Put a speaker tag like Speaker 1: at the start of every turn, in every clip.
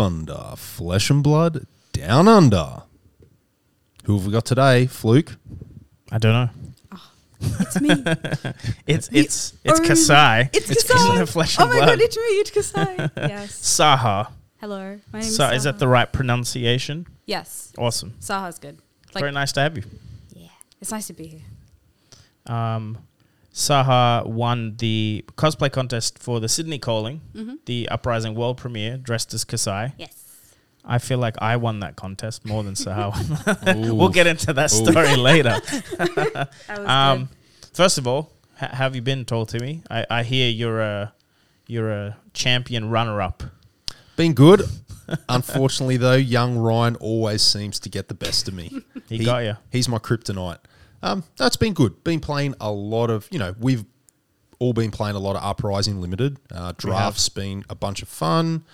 Speaker 1: are Funder. Flesh and blood down under. Who have we got today? Fluke.
Speaker 2: I don't know.
Speaker 3: It's me.
Speaker 2: It's
Speaker 3: The
Speaker 2: it's it's Kassai.
Speaker 3: It's
Speaker 2: it's
Speaker 3: Kassai.
Speaker 2: Flesh
Speaker 3: oh my
Speaker 2: blood.
Speaker 3: god, it's me. It's Kassai. yes.
Speaker 2: Sahar.
Speaker 3: Hello. My name is
Speaker 2: So
Speaker 3: Sahar.
Speaker 2: is that the right pronunciation?
Speaker 3: Yes.
Speaker 2: Awesome.
Speaker 3: Sahar's good. Like,
Speaker 2: Very nice to have you.
Speaker 3: yeah. It's nice to be here.
Speaker 2: Um, Sahar won the cosplay contest for the Sydney Calling,
Speaker 3: Mm-hmm.
Speaker 2: the Uprising world premiere, dressed as Kassai.
Speaker 3: Yes.
Speaker 2: I feel like I won that contest more than Sahar. won. We'll get into that
Speaker 1: Ooh.
Speaker 2: story later.
Speaker 3: That was
Speaker 2: Um, first of all, ha- have you been told to me? I, I hear you're a you're a champion runner-up.
Speaker 1: Been good. Unfortunately, though, young Ryan always seems to get the best of me.
Speaker 2: He, got you.
Speaker 1: He's my kryptonite. Um, that's been good. Been playing a lot of, you know, we've all been playing a lot of Uprising Limited. Uh, drafts been a bunch of fun.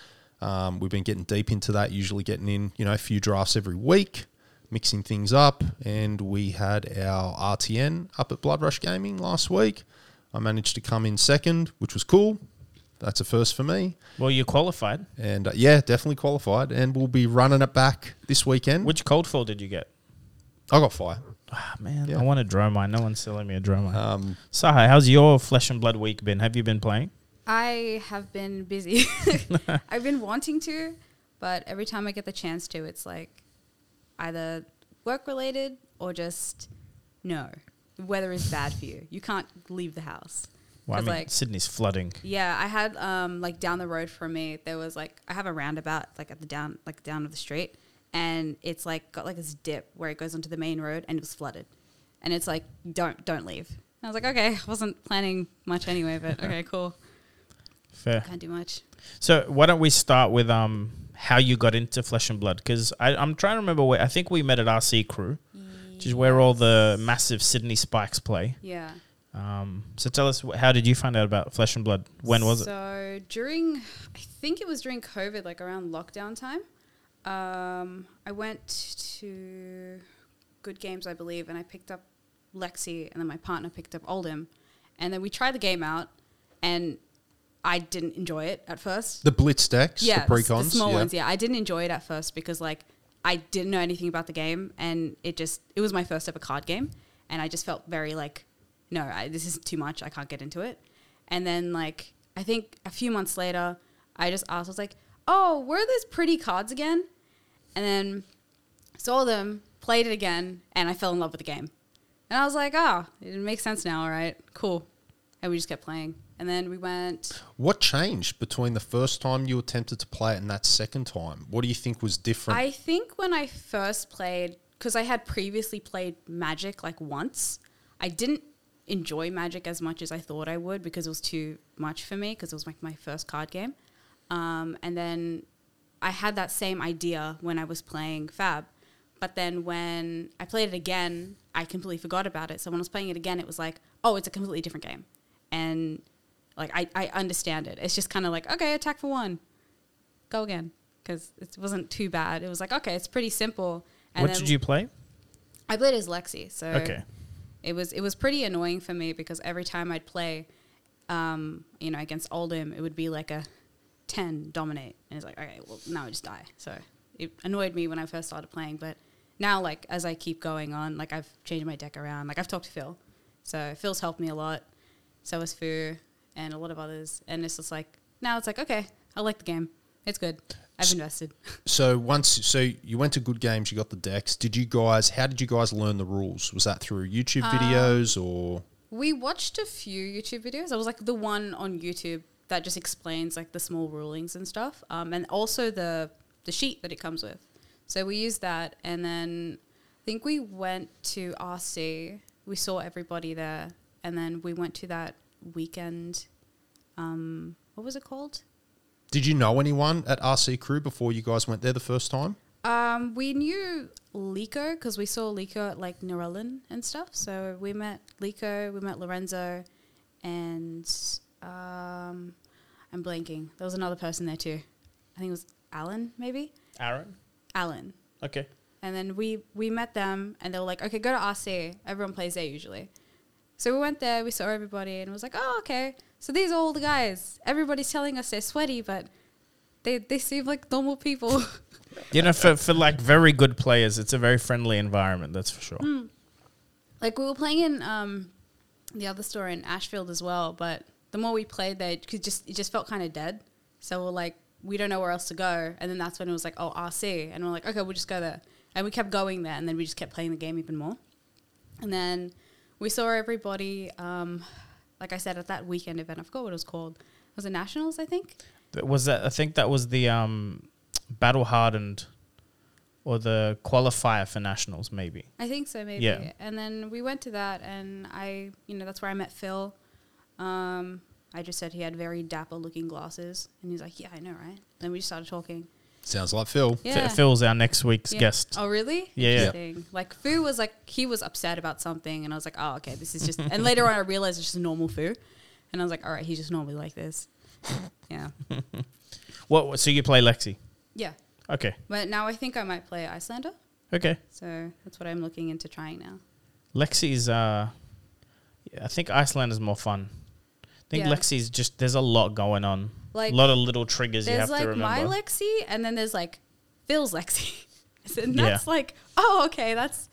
Speaker 1: Um, we've been getting deep into that, usually getting in, you know, a few drafts every week, mixing things up. And we had our RTN up at Blood Rush Gaming last week. I managed to come in second, which was cool. That's a first for me.
Speaker 2: Well, you qualified.
Speaker 1: And uh, yeah, definitely qualified. And we'll be running it back this weekend.
Speaker 2: Which cold foil did you get?
Speaker 1: I got fire.
Speaker 2: Ah, man,
Speaker 1: Yeah.
Speaker 2: I want a dromine. No one's selling me a dromine.
Speaker 1: Um,
Speaker 2: Sahar, how's your flesh and blood week been? Have you been playing?
Speaker 3: I have been busy. I've been wanting to, but every time I get the chance to, it's like either work related or just no. The weather is bad for you. You can't leave the house.
Speaker 2: Well, I
Speaker 3: 'Cause,
Speaker 2: mean,
Speaker 3: like,
Speaker 2: Sydney's flooding.
Speaker 3: Yeah, I had um like down the road from me there was like I have a roundabout like at the down like down of the street and it's like got like this dip where it goes onto the main road and it was flooded. And it's like don't don't leave. And I was like, okay, I wasn't planning much anyway, but okay, cool.
Speaker 2: Fair.
Speaker 3: Can't do much.
Speaker 2: So why don't we start with um how you got into Flesh and Blood? Because I'm trying to remember where I think we met at RC Crew, which is where all the massive Sydney Spikes play.
Speaker 3: Yeah.
Speaker 2: Um, so tell us, how did you find out about Flesh and Blood? When was it?
Speaker 3: So during, I think it was during COVID, like around lockdown time. Um, I went to Good Games, I believe, and I picked up Lexi, and then my partner picked up Oldhim, and then we tried the game out, and I didn't enjoy it at first.
Speaker 1: the Blitz decks,
Speaker 3: yeah,
Speaker 1: the precons.
Speaker 3: the small
Speaker 1: yeah.
Speaker 3: ones. Yeah, I didn't enjoy it at first because like I didn't know anything about the game, and it just it was my first ever card game, and I just felt very like, no, I, this is too much. I can't get into it. And then like I think a few months later, I just asked, I was like, oh, where are those pretty cards again? And then saw them, played it again, and I fell in love with the game. And I was like, oh, it makes sense now. All right, cool. And we just kept playing. And then we went
Speaker 1: What changed between the first time you attempted to play it and that second time? What do you think was different?
Speaker 3: I think when I first played, because I had previously played Magic like once, I didn't enjoy Magic as much as I thought I would because it was too much for me because it was like my first card game. Um, and then I had that same idea when I was playing Fab. But then when I played it again, I completely forgot about it. So when I was playing it again, it was like, oh, it's a completely different game. And like, I, I understand it. It's just kind of like, okay, attack for one, go again. Because it wasn't too bad. It was like, okay, it's pretty simple. And
Speaker 2: what
Speaker 3: then
Speaker 2: did you play?
Speaker 3: I played as Lexi. So
Speaker 2: Okay.
Speaker 3: it was it was pretty annoying for me because every time I'd play, um, you know, against Oldhim, it would be like a ten dominate, and it's like, okay, well now I just die. So it annoyed me when I first started playing, but now like as I keep going on, like I've changed my deck around. Like I've talked to Phil, so Phil's helped me a lot. So has Fu and a lot of others, and it's just like now it's like okay, I like the game. It's good. I've invested.
Speaker 1: so once, so you went to Good Games, you got the decks. Did you guys? How did you guys learn the rules? Was that through YouTube
Speaker 3: Um,
Speaker 1: videos or?
Speaker 3: We watched a few YouTube videos. I was like the one on YouTube that just explains like the small rulings and stuff, um, and also the the sheet that it comes with. So we used that, and then I think we went to RC. We saw everybody there, and then we went to that weekend. Um, what was it called?
Speaker 1: Did you know anyone at RC Crew before you guys went there the first time?
Speaker 3: Um, we knew Lico because we saw Lico at like Norellan and stuff. So we met Lico, we met Lorenzo, and um, I'm blanking. There was another person there too. I think it was Alan, maybe
Speaker 2: Aaron.
Speaker 3: Alan.
Speaker 2: Okay.
Speaker 3: And then we we met them, and they were like, "Okay, go to RC. Everyone plays there usually." So we went there, we saw everybody, and it was like, oh, okay. So these are all the guys. Everybody's telling us they're sweaty, but they they seem like normal people.
Speaker 2: You know, for, for like very good players, it's a very friendly environment. That's for sure.
Speaker 3: Hmm. like we were playing in um, the other store in Ashfield as well, but the more we played there, it could just it just felt kind of dead. So we're like, we don't know where else to go, and then that's when it was like, oh RC, and we're like, okay, we'll just go there, and we kept going there, and then we just kept playing the game even more, and then we saw everybody. Um, like I said at that weekend event, I forgot what it was called. Was it Nationals? I think.
Speaker 2: That Was that? I think that was the um, battle hardened, or the qualifier for nationals, maybe.
Speaker 3: I think so, maybe.
Speaker 2: Yeah.
Speaker 3: And then we went to that, and I, you know, that's where I met Phil. Um, I just said he had very dapper looking glasses, and he's like, "Yeah, I know, right?" Then we just started talking.
Speaker 1: Sounds like Phil.
Speaker 3: Yeah.
Speaker 2: Phil's our next week's
Speaker 3: Yeah.
Speaker 2: guest.
Speaker 3: Oh, really?
Speaker 2: Yeah, yeah.
Speaker 3: Like Fu was like he was upset about something, and I was like, "Oh, okay, this is just." and later on, I realized it's just normal Fu, and I was like, "All right, he's just normally like this." yeah,
Speaker 2: What? So you play Lexi?
Speaker 3: yeah.
Speaker 2: Okay.
Speaker 3: But now I think I might play Iyslander,
Speaker 2: Okay.
Speaker 3: so that's what I'm looking into trying now.
Speaker 2: Lexi's. Uh, yeah, I think Iceland is more fun. I think
Speaker 3: Yeah.
Speaker 2: Lexi's just there's a lot going on.
Speaker 3: Like
Speaker 2: a lot of little triggers you have
Speaker 3: there's
Speaker 2: to remember.
Speaker 3: There's like my Lexi, and then there's like Phil's Lexi. and
Speaker 2: Yeah.
Speaker 3: that's like, oh, okay, that's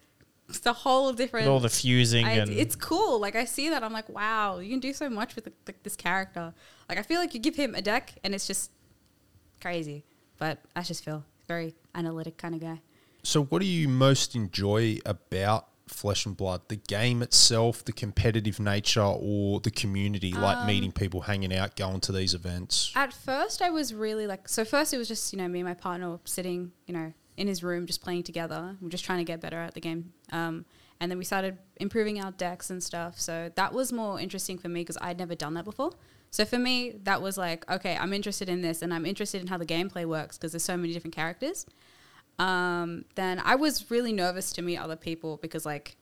Speaker 3: it's a whole different.
Speaker 2: With all the fusing
Speaker 3: I,
Speaker 2: and
Speaker 3: it's cool. Like I see that, I'm like, wow, you can do so much with the, this character. Like I feel like you give him a deck, and it's just crazy. But that's just Phil. Very analytic kind of guy.
Speaker 1: So, what do you most enjoy about Flesh and Blood? The game itself, the competitive nature, or the community, like
Speaker 3: Um,
Speaker 1: meeting people, hanging out, going to these events?
Speaker 3: At first, I was really like, so first it was just you know me and my partner sitting, you know, in his room just playing together. We're just trying to get better at the game. Um, and then we started improving our decks and stuff. So that was more interesting for me because I'd never done that before. So for me, that was like, okay, I'm interested in this, and I'm interested in how the gameplay works because there's so many different characters. Um, then I was really nervous to meet other people because like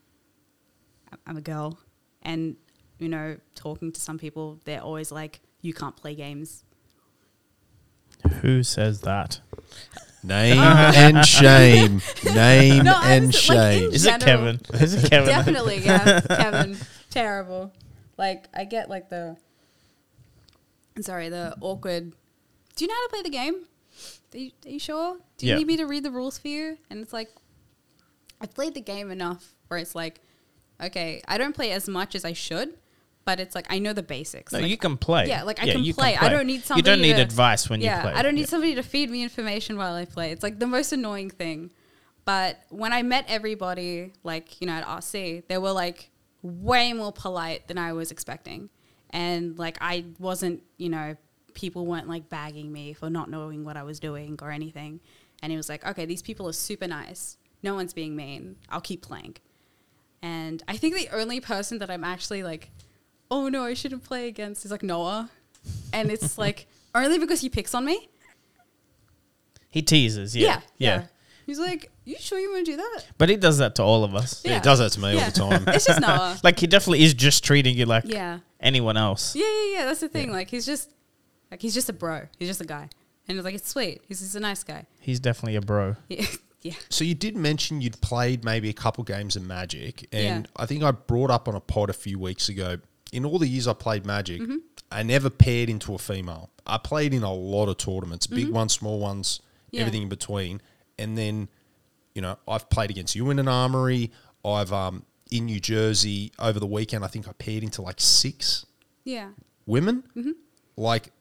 Speaker 3: I'm a girl, and you know, talking to some people, they're always like, you can't play games.
Speaker 2: who says that?
Speaker 1: Name and shame. Name
Speaker 3: No,
Speaker 1: and
Speaker 3: was, like, in
Speaker 1: shame.
Speaker 2: Is it Kevin? Is it Kevin?
Speaker 3: Definitely, yeah, Kevin. Terrible. Like I get like the I'm sorry, the awkward. Do you know how to play the game? Are you, are you sure? Do you
Speaker 2: Yeah.
Speaker 3: need me to read the rules for you? And it's like I've played the game enough where it's like, okay, I don't play as much as I should, but it's like I know the basics.
Speaker 2: No,
Speaker 3: Like,
Speaker 2: you can play.
Speaker 3: Yeah, like, I can
Speaker 2: you
Speaker 3: play. I don't need somebody.
Speaker 2: You don't need
Speaker 3: to-
Speaker 2: advice when
Speaker 3: yeah,
Speaker 2: you play.
Speaker 3: I don't need
Speaker 2: Yeah.
Speaker 3: somebody to feed me information while I play. It's like the most annoying thing. But when I met everybody, like, you know, at RC, they were like way more polite than I was expecting. And like, I wasn't, you know, people weren't like bagging me for not knowing what I was doing or anything. And it was like, okay, these people are super nice. No one's being mean. I'll keep playing. And I think the only person that I'm actually like, oh no, I shouldn't play against is like Noah. And it's like only because he picks on me.
Speaker 2: He teases. Yeah. Yeah.
Speaker 3: He's like, you sure you want to do that?
Speaker 2: But he does that to all of us.
Speaker 1: Yeah,
Speaker 3: Yeah.
Speaker 1: he does that to me
Speaker 3: Yeah.
Speaker 1: all the time.
Speaker 3: It's just Noah.
Speaker 2: Like he definitely is just treating you like
Speaker 3: yeah.
Speaker 2: anyone else.
Speaker 3: Yeah, yeah, yeah. That's the thing.
Speaker 2: Yeah.
Speaker 3: Like he's just like he's just a bro. He's just a guy. And it's like it's sweet. He's just a nice guy.
Speaker 2: He's definitely a bro.
Speaker 3: Yeah. yeah.
Speaker 1: So you did mention you'd played maybe a couple games of Magic, and
Speaker 3: Yeah.
Speaker 1: I think I brought up on a pod a few weeks ago. In all the years I played Magic,
Speaker 3: Mm-hmm.
Speaker 1: I never paired into a female. I played in a lot of tournaments, big ones, small ones,
Speaker 3: Mm-hmm. Yeah.
Speaker 1: everything in between, and then you know I've played against you in an armory. I've um in New Jersey over the weekend. I think I paired into like six
Speaker 3: Yeah.
Speaker 1: women.
Speaker 3: Mm-hmm.
Speaker 1: Like,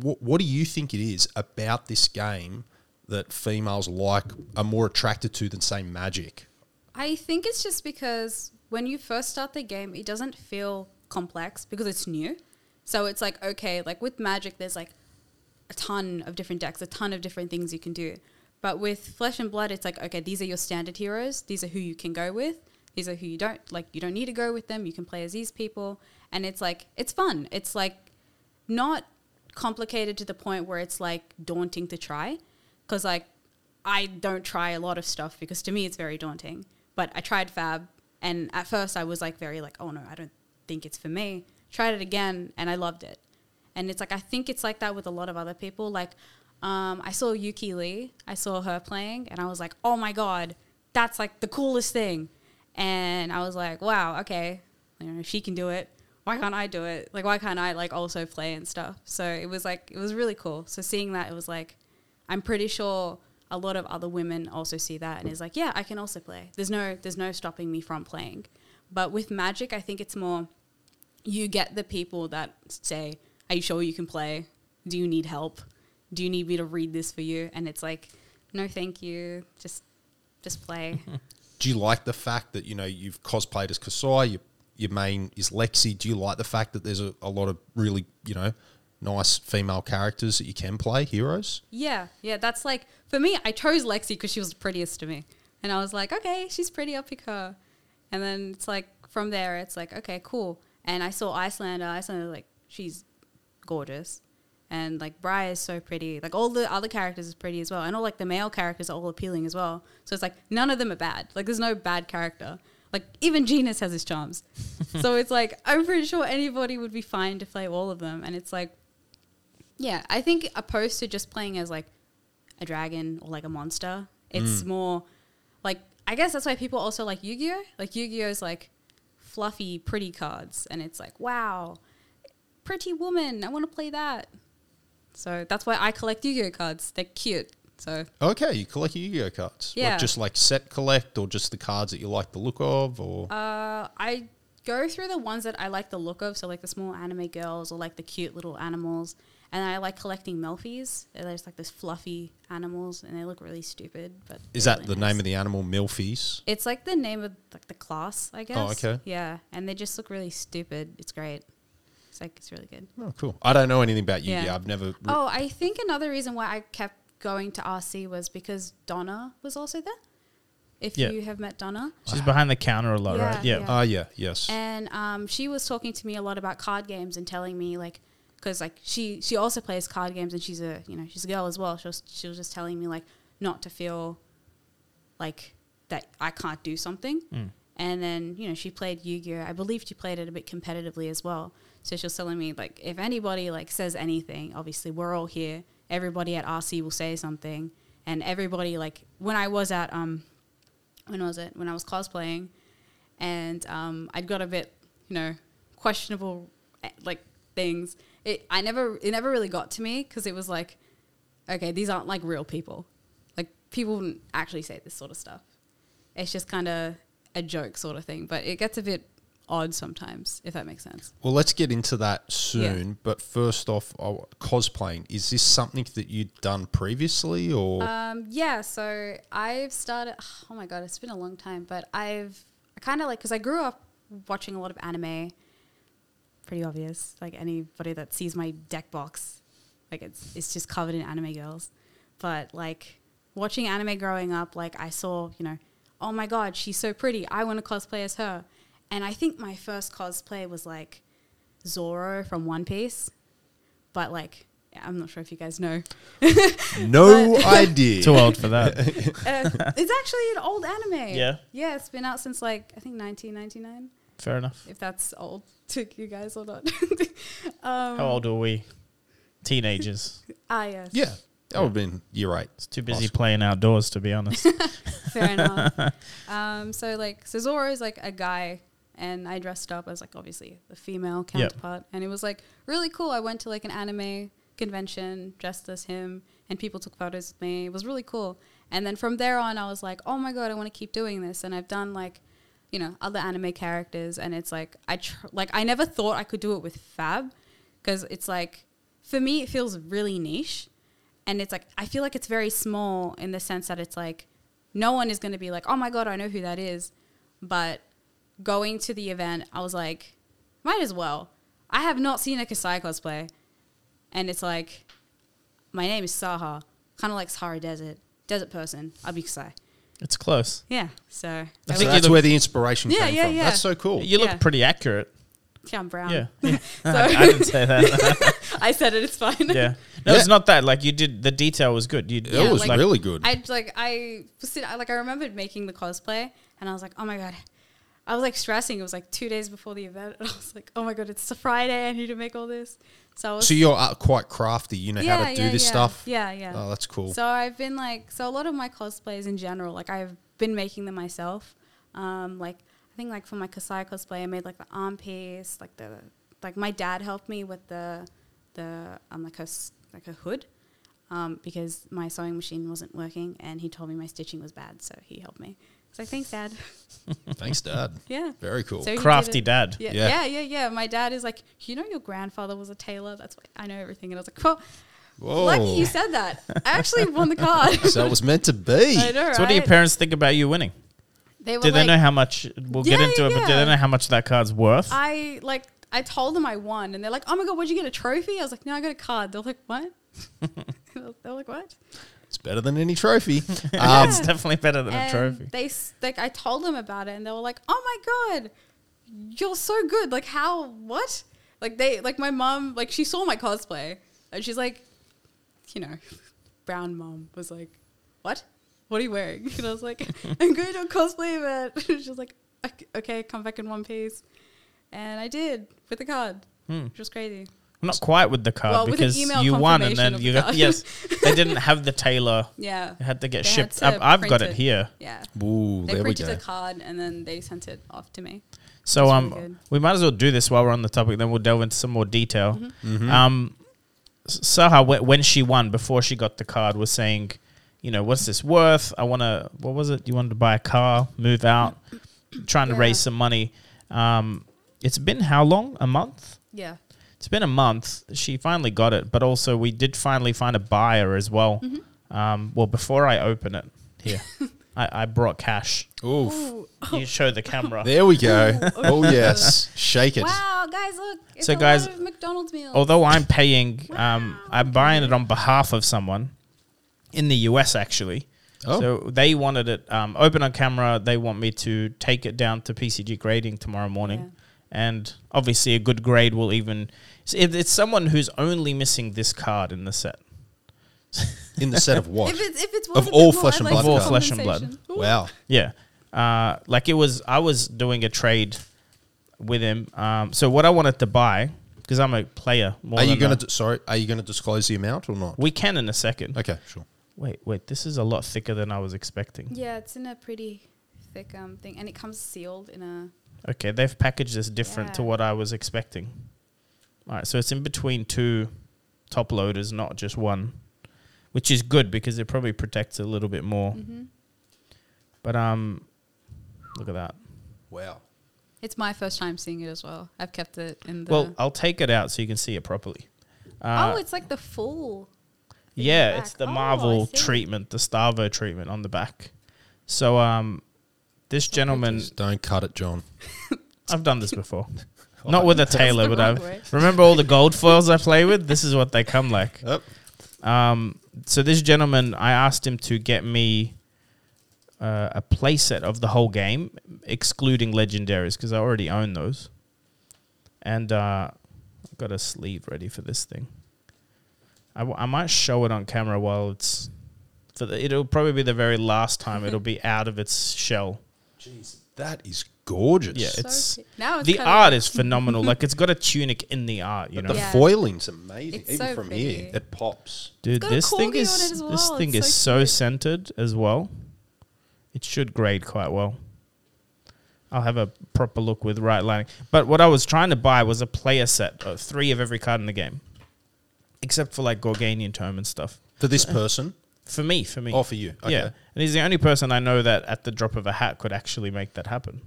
Speaker 1: what what do you think it is about this game that females like are more attracted to than say Magic?
Speaker 3: I think it's just because when you first start the game, it doesn't feel complex because it's new. So it's like, okay, like with Magic, there's like a ton of different decks, a ton of different things you can do. But with Flesh and Blood, it's like, okay, these are your standard heroes. These are who you can go with. These are who you don't like. You don't need to go with them. You can play as these people, and it's like it's fun. It's like not complicated to the point where it's like daunting to try. Because like I don't try a lot of stuff because to me it's very daunting. But I tried Fab, and at first I was like very like, oh no, I don't think it's for me. Tried it again, and I loved it. And it's like I think it's like that with a lot of other people. Like um, I saw Yuki Lee, I saw her playing, and I was like, oh my god, that's like the coolest thing. And I was like, wow, okay, you know, if she can do it, why can't I do it? Like, why can't I like also play and stuff? So it was like it was really cool. So seeing that, it was like, I'm pretty sure a lot of other women also see that and is like, yeah, I can also play. There's no there's no stopping me from playing. But with Magic, I think it's more you get the people that say, "Are you sure you can play? Do you need help? Do you need me to read this for you?" And it's like, "No, thank you. Just just play."
Speaker 1: Do you like the fact that you know you've cosplayed as Kassai? Your your main is Lexi. Do you like the fact that there's a, a lot of really you know nice female characters that you can play heroes?
Speaker 3: yeah, yeah. That's like for me. I chose Lexi because she was the prettiest to me, and I was like, "Okay, she's pretty. I'll pick her." And then it's like from there, it's like, "Okay, cool." And I saw Iyslander. Iyslander, like, she's gorgeous. And like Briar is so pretty. Like all the other characters is pretty as well. And all like the male characters are all appealing as well. So it's like none of them are bad. Like there's no bad character. Like even Genis has his charms. so it's like I'm pretty sure anybody would be fine to play all of them. And it's like yeah, I think opposed to just playing as like a dragon or like a monster, it's mm. more like I guess that's why people also like Yu-Gi-Oh. Like Yu-Gi-Oh is like fluffy, pretty cards, and it's like wow, pretty woman. I want to play that. So that's why I collect Yu-Gi-Oh cards. They're cute. So
Speaker 1: Okay, you collect Yu-Gi-Oh cards.
Speaker 3: Yeah.
Speaker 1: Like just like set collect, or just the cards that you like the look of, or
Speaker 3: uh, I go through the ones that I like the look of. So like the small anime girls or like the cute little animals. And I like collecting Melffys. They're just like those fluffy animals, and they look really stupid. But
Speaker 1: is that
Speaker 3: really
Speaker 1: the
Speaker 3: nice.
Speaker 1: name of the animal? Melffys?
Speaker 3: It's like the name of like the class, I guess.
Speaker 1: Oh, okay.
Speaker 3: Yeah, and they just look really stupid. It's great. It's like it's really good.
Speaker 1: Oh, cool. I don't know anything about Yu-Gi-Oh.
Speaker 3: Yeah.
Speaker 1: I've never. re-
Speaker 3: Oh, I think another reason why I kept going to RC was because Donna was also there. If
Speaker 2: Yeah.
Speaker 3: you have met Donna,
Speaker 2: She's behind the counter a lot,
Speaker 3: Yeah,
Speaker 2: right? Yeah.
Speaker 3: yeah.
Speaker 1: Ah, yeah, yes.
Speaker 3: and um, she was talking to me a lot about card games and telling me like because like she she also plays card games and she's a you know she's a girl as well she was, she was just telling me like not to feel like that i can't do something
Speaker 2: Mm.
Speaker 3: and then you know she played yu-gi-oh i believe she played it a bit competitively as well so she was telling me like if anybody like says anything obviously we're all here everybody at rc will say something and everybody like when i was at um when was it when i was cosplaying and um, I'd got a bit, you know, questionable eh, like things. It I never it never really got to me because it was like, okay, these aren't like real people. Like people wouldn't actually say this sort of stuff. It's just kind of a joke sort of thing, but it gets a bit odd sometimes, if that makes sense.
Speaker 1: Well, let's get into that soon. But first off, oh, cosplaying. Is this something that you'd done previously, or
Speaker 3: Um, yeah, so I've started. Oh my god, it's been a long time, but I've I kind of like because I grew up watching a lot of anime. Pretty obvious, like anybody that sees my deck box, like it's it's just covered in anime girls. But like watching anime growing up, like I saw, you know, oh my god, she's so pretty. I want to cosplay as her. And I think my first cosplay was like Zoro from One Piece, but like I'm not sure if you guys know.
Speaker 1: no idea?
Speaker 2: Too old for that.
Speaker 3: uh, it's actually an old anime.
Speaker 2: Yeah?
Speaker 3: Yeah, it's been out since like I think 1999.
Speaker 2: Fair enough.
Speaker 3: If that's old to you guys or not. um,
Speaker 2: How old are we? Teenagers.
Speaker 3: Ah, yes.
Speaker 1: Yeah, that would have been, you're right.
Speaker 2: It's too busy
Speaker 1: Possible.
Speaker 2: playing outdoors, to be honest.
Speaker 3: Fair enough. Um, so like, so Zoro is like a guy, and I dressed up as like obviously the female
Speaker 2: Yep.
Speaker 3: counterpart, and it was like really cool. I went to like an anime convention dressed as him, and people took photos with me. It was really cool. And then from there on, I was like, oh my god, I want to keep doing this. And I've done like, you know, other anime characters, and it's like I tr- like I never thought I could do it with Fab, because it's like for me it feels really niche and it's like I feel like it's very small in the sense that it's like no one is going to be like, "Oh my god, I know who that is." But going to the event, I was like, might as well. I have not seen a Kassai cosplay, and it's like, my name is Sahar, kind of like Sahara Desert, desert person. I'll be Kassai.
Speaker 2: it's close.
Speaker 3: Yeah, so I
Speaker 2: I
Speaker 1: So
Speaker 2: think
Speaker 1: that's where the inspiration
Speaker 3: Yeah,
Speaker 1: came
Speaker 3: yeah,
Speaker 1: from.
Speaker 3: yeah.
Speaker 1: That's so cool.
Speaker 2: You look
Speaker 3: Yeah.
Speaker 2: pretty accurate.
Speaker 3: yeah, I'm brown.
Speaker 2: Yeah. yeah.
Speaker 3: So
Speaker 2: I didn't say that.
Speaker 3: I said it. It's fine.
Speaker 2: yeah. No,
Speaker 1: Yeah.
Speaker 2: it's not that. Like you did, the detail was good. You,
Speaker 1: It was
Speaker 3: like-
Speaker 1: really good.
Speaker 3: I like I was I- like I remembered making the cosplay and I was like, oh my god. I was like stressing. It was like two days before the event, and I was like, "Oh my god, it's a Friday! I need to make all this." So I was,
Speaker 1: so you're uh, quite crafty. You know how to do
Speaker 3: yeah,
Speaker 1: this
Speaker 3: yeah.
Speaker 1: stuff.
Speaker 3: Yeah, yeah.
Speaker 1: Oh, that's cool.
Speaker 3: So I've been like, so a lot of my cosplays in general, like I've been making them myself. Um, like I think like for my Kassai cosplay, I made like the arm piece, like the like my dad helped me with the the um like a like a hood. Um, because my sewing machine wasn't working and he told me my stitching was bad, so he helped me. So thanks, Dad.
Speaker 1: Thanks, Dad.
Speaker 3: Yeah.
Speaker 1: Very cool.
Speaker 3: So
Speaker 2: Crafty dad.
Speaker 3: Yeah,
Speaker 1: Yeah.
Speaker 3: yeah, yeah, yeah. My dad is like, you know, your grandfather was a tailor. That's why I know everything. And I was like, well,
Speaker 1: Whoa.
Speaker 3: lucky you said that. I actually won the card.
Speaker 1: so it was meant to be.
Speaker 3: I know,
Speaker 2: So what do your parents think about you winning?
Speaker 3: They were
Speaker 2: Do they
Speaker 3: like,
Speaker 2: know how much? We'll get
Speaker 3: Yeah,
Speaker 2: into it, but do
Speaker 3: yeah.
Speaker 2: they know how much that card's worth?
Speaker 3: I like. I told them I won, and they're like, "Oh my god, what'd you get? A trophy?" I was like, "No, I got a card." They're like, "What?" they're like, "What?"
Speaker 1: It's better than any trophy.
Speaker 2: it's
Speaker 1: Um,
Speaker 2: definitely better than a trophy.
Speaker 3: They like, I told them about it, and they were like, "Oh my god, you're so good! Like, how? What?" Like they, like my mom, like she saw my cosplay, and she's like, you know, brown mom was like, "What? What are you wearing?" And I was like, "I'm going to a cosplay event." She was like, "Ok- "Okay, come back in one piece," and I did with the card,
Speaker 2: Hmm.
Speaker 3: which was crazy.
Speaker 2: Not quite with the card
Speaker 3: Well, with an
Speaker 2: because
Speaker 3: email
Speaker 2: you won and then you
Speaker 3: the
Speaker 2: got
Speaker 3: card.
Speaker 2: yes. They didn't have the tailor.
Speaker 3: Yeah,
Speaker 2: It had to get
Speaker 3: They
Speaker 2: shipped.
Speaker 3: to
Speaker 2: I've, I've got it
Speaker 3: it.
Speaker 2: here.
Speaker 3: yeah.
Speaker 1: Ooh,
Speaker 3: They
Speaker 1: there we
Speaker 3: printed
Speaker 1: go.
Speaker 3: the card and then they sent it off to me.
Speaker 2: So
Speaker 3: That's
Speaker 2: um,
Speaker 3: really
Speaker 2: we might as well do this while we're on the topic. Then we'll delve into some more detail.
Speaker 3: Mm-hmm.
Speaker 2: Um, S- Sahar, when she won, before she got the card, was saying, you know, what's this worth? I want to. What was it? You wanted to buy a car, move out, trying to raise some money. Um, it's been how long? A month.
Speaker 3: Yeah.
Speaker 2: It's been a month. She finally got it, but also we did finally find a buyer as well.
Speaker 3: Mm-hmm.
Speaker 2: Um, well, before I open it, here, I, I brought cash.
Speaker 1: Oof.
Speaker 3: Ooh.
Speaker 2: You show the camera.
Speaker 1: There we go.
Speaker 3: Ooh.
Speaker 1: oh yes, shake it.
Speaker 3: Wow, guys, look. It's
Speaker 2: So
Speaker 3: a
Speaker 2: guys,
Speaker 3: lot of McDonald's meals.
Speaker 2: Although I'm paying, um,
Speaker 3: Wow,
Speaker 2: I'm buying it on behalf of someone in the US actually.
Speaker 1: Oh.
Speaker 2: So they wanted it um, open on camera. They want me to take it down to PCG grading tomorrow morning,
Speaker 3: Yeah.
Speaker 2: and obviously a good grade will even. So If it's someone who's only missing this card in the set.
Speaker 1: In the set of what?
Speaker 3: If it's, if it's
Speaker 1: Of
Speaker 3: worth
Speaker 1: all
Speaker 3: more,
Speaker 1: flesh and blood
Speaker 2: Of all flesh and blood.
Speaker 3: Ooh.
Speaker 1: wow.
Speaker 2: Yeah, uh, like it was. I was doing a trade with him. Um, so what I wanted to buy because I'm a player. More
Speaker 1: Are you going
Speaker 2: a-
Speaker 1: to sorry? Are you going to disclose the amount or not?
Speaker 2: We can in a second.
Speaker 1: Okay, sure.
Speaker 2: Wait, wait. This is a lot thicker than I was expecting.
Speaker 3: Yeah, it's in a pretty thick um thing, and it comes sealed in a.
Speaker 2: Okay, they've packaged this different to what I was expecting. All right, so it's in between two top loaders, not just one, which is good because it probably protects a little bit more.
Speaker 3: hmm
Speaker 2: But um, look at that.
Speaker 1: Wow.
Speaker 3: It's my first time seeing it as well. I've kept it in the.
Speaker 2: Well, I'll take it out so you can see it properly. Uh,
Speaker 3: oh, it's like the full.
Speaker 2: yeah,
Speaker 3: back.
Speaker 2: it's the
Speaker 3: Oh,
Speaker 2: Marvel treatment, the Starvo treatment on the back. So um, this gentleman,
Speaker 1: Just don't cut it, John.
Speaker 2: I've done this before. Not with a tailor, but I've remember all the gold foils I play with. This is what they come like.
Speaker 1: Yep.
Speaker 2: Um, so this gentleman, I asked him to get me uh, a playset of the whole game, excluding legendaries, because I already own those. And uh, I've got a sleeve ready for this thing. I, w- I might show it on camera while it's. For the, it'll probably be the very last time it'll be out of its shell.
Speaker 1: Jeez, that is gorgeous.
Speaker 2: Yeah,
Speaker 3: So
Speaker 2: it's
Speaker 3: cute. now it's
Speaker 2: the
Speaker 3: kinda
Speaker 2: art
Speaker 3: like-
Speaker 2: is phenomenal. like it's got a tunic in the art, you know.
Speaker 1: the
Speaker 3: Yeah.
Speaker 1: foiling's amazing.
Speaker 3: It's
Speaker 1: Even
Speaker 3: so
Speaker 1: from
Speaker 3: pretty.
Speaker 1: here, it pops.
Speaker 2: Dude,
Speaker 3: got a
Speaker 2: this thing
Speaker 3: corgi on
Speaker 2: is
Speaker 3: it as
Speaker 2: this
Speaker 3: well.
Speaker 2: thing
Speaker 3: It's
Speaker 2: is
Speaker 3: so
Speaker 2: so
Speaker 3: cute.
Speaker 2: centered as well. It should grade quite well. I'll have a proper look with right lining. But what I was trying to buy was a player set of three of every card in the game, except for like Gorganian Tome and stuff.
Speaker 1: For this person,
Speaker 2: For me, for me,
Speaker 1: or for you? Okay.
Speaker 2: yeah. And he's the only person I know that at the drop of a hat could actually make that happen.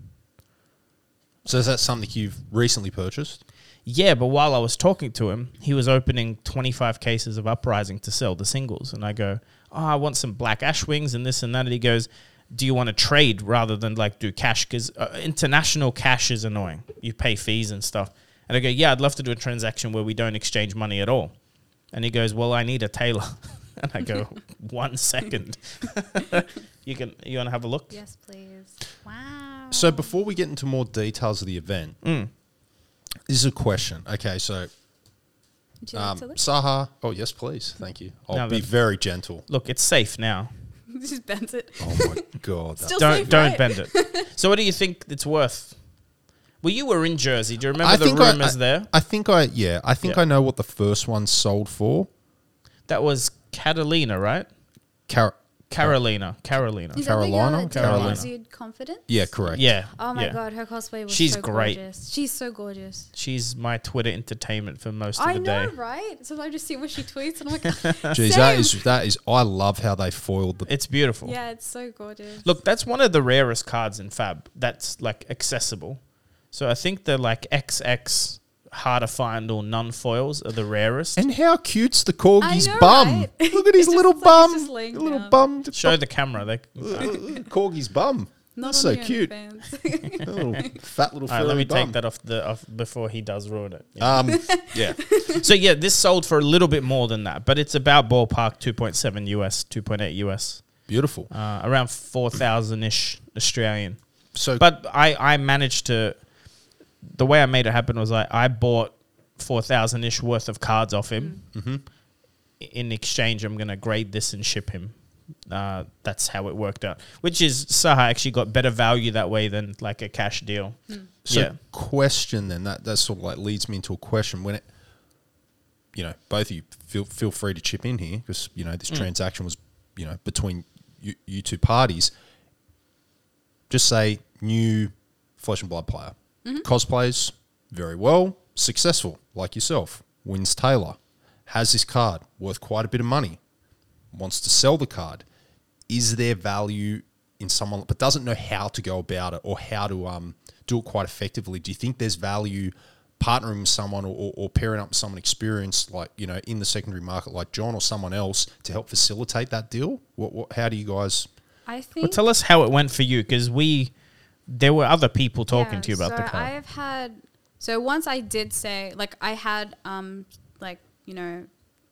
Speaker 1: So is that something you've recently purchased?
Speaker 2: Yeah, but while I was talking to him, he was opening 25 cases of Uprising to sell the singles. And I go, Oh, I want some Black Ash Wings and this and that. And he goes, Do you want to trade rather than like do cash? Because uh, international cash is annoying. You pay fees and stuff. And I go, Yeah, I'd love to do a transaction where we don't exchange money at all. And he goes, Well, I need a tailor. and I go, One second. you can, you want to have a look?
Speaker 3: Yes, please. Wow.
Speaker 1: So before we get into more details of the event,
Speaker 2: Mm.
Speaker 1: this is a question. Okay, so
Speaker 3: Would you like
Speaker 1: um,
Speaker 3: to look?
Speaker 1: Sahar. Oh yes, please. Thank you. I'll
Speaker 2: No,
Speaker 1: be
Speaker 2: but-
Speaker 1: very gentle.
Speaker 2: Look, it's safe now.
Speaker 3: Just bends it.
Speaker 1: Oh my god. that-
Speaker 3: Still
Speaker 2: don't
Speaker 3: safe,
Speaker 2: don't
Speaker 3: right?
Speaker 2: bend it. so what do you think it's worth? Well, you were in Jersey. Do you remember
Speaker 1: I
Speaker 2: the
Speaker 1: think I-
Speaker 2: rumors
Speaker 1: I,
Speaker 2: there?
Speaker 1: I think I yeah. I think
Speaker 2: Yeah.
Speaker 1: I know what the first one sold for.
Speaker 2: That was Catalina, right?
Speaker 1: Car-
Speaker 2: Carolina. Carolina.
Speaker 3: Is
Speaker 1: Carolina?
Speaker 3: that the girl that
Speaker 2: Carolina.
Speaker 3: exude confidence?
Speaker 1: Yeah, correct.
Speaker 2: Yeah.
Speaker 3: Oh my
Speaker 2: yeah.
Speaker 3: god, her cosplay was
Speaker 2: She's
Speaker 3: so
Speaker 2: great.
Speaker 3: gorgeous. She's so gorgeous.
Speaker 2: She's my Twitter entertainment for most of the day
Speaker 3: I
Speaker 2: the
Speaker 3: know,
Speaker 2: day.
Speaker 3: right? So I just see what she tweets, and I'm like,
Speaker 1: Jeez, that is that is I love how they foiled the.
Speaker 2: It's beautiful.
Speaker 3: yeah, it's so gorgeous.
Speaker 2: Look, that's one of the rarest cards in Fab that's like accessible. So I think the like XX hard to find or non foils are the rarest.
Speaker 1: And how cute's the corgi's
Speaker 3: I know,
Speaker 1: bum?
Speaker 3: right?
Speaker 1: Look at his
Speaker 3: It's
Speaker 1: little
Speaker 3: just like
Speaker 1: bum.
Speaker 3: it's just laying
Speaker 1: little
Speaker 3: down.
Speaker 1: bum.
Speaker 2: Show the camera. They,
Speaker 1: corgi's bum.
Speaker 3: Not
Speaker 1: That's
Speaker 3: on
Speaker 1: so
Speaker 3: the
Speaker 1: cute.
Speaker 3: OnlyFans.
Speaker 1: A little fat little.
Speaker 2: all right, let me
Speaker 1: bum.
Speaker 2: take that off the off before he does ruin it. Yeah.
Speaker 1: Um, yeah.
Speaker 2: so yeah, this sold for a little bit more than that, but it's about ballpark 2.7 US, 2.8 US,
Speaker 1: Beautiful.
Speaker 2: uh, around 4,000 ish Australian.
Speaker 1: So,
Speaker 2: But I, I managed to. The way I made it happen was I, I bought four thousand ish worth of cards off him.
Speaker 1: Mhm.
Speaker 2: In exchange, I'm gonna grade this and ship him. Uh, that's how it worked out. Which is Sahar actually got better value that way than like a cash deal.
Speaker 1: so
Speaker 2: yeah.
Speaker 1: question then that that sort of like leads me into a question when it, you know, both of you feel feel free to chip in here because you know this
Speaker 2: Mm.
Speaker 1: transaction was you know between you, you two parties. Just say new flesh and blood player cosplays very well, successful like yourself, wins Taylor, has this card worth quite a bit of money, wants to sell the card. Is there value in someone but doesn't know how to go about it or how to um, do it quite effectively? Do you think there's value partnering with someone or, or, or pairing up with someone experienced like you know in the secondary market like John or someone else to help facilitate that deal? What, what how do you guys?
Speaker 3: I
Speaker 2: Well,
Speaker 3: think.
Speaker 2: tell us how it went for you because we there were other people talking
Speaker 3: Yeah,
Speaker 2: to you about
Speaker 3: so
Speaker 2: the card.
Speaker 3: I've had so once I did say like I had um like you know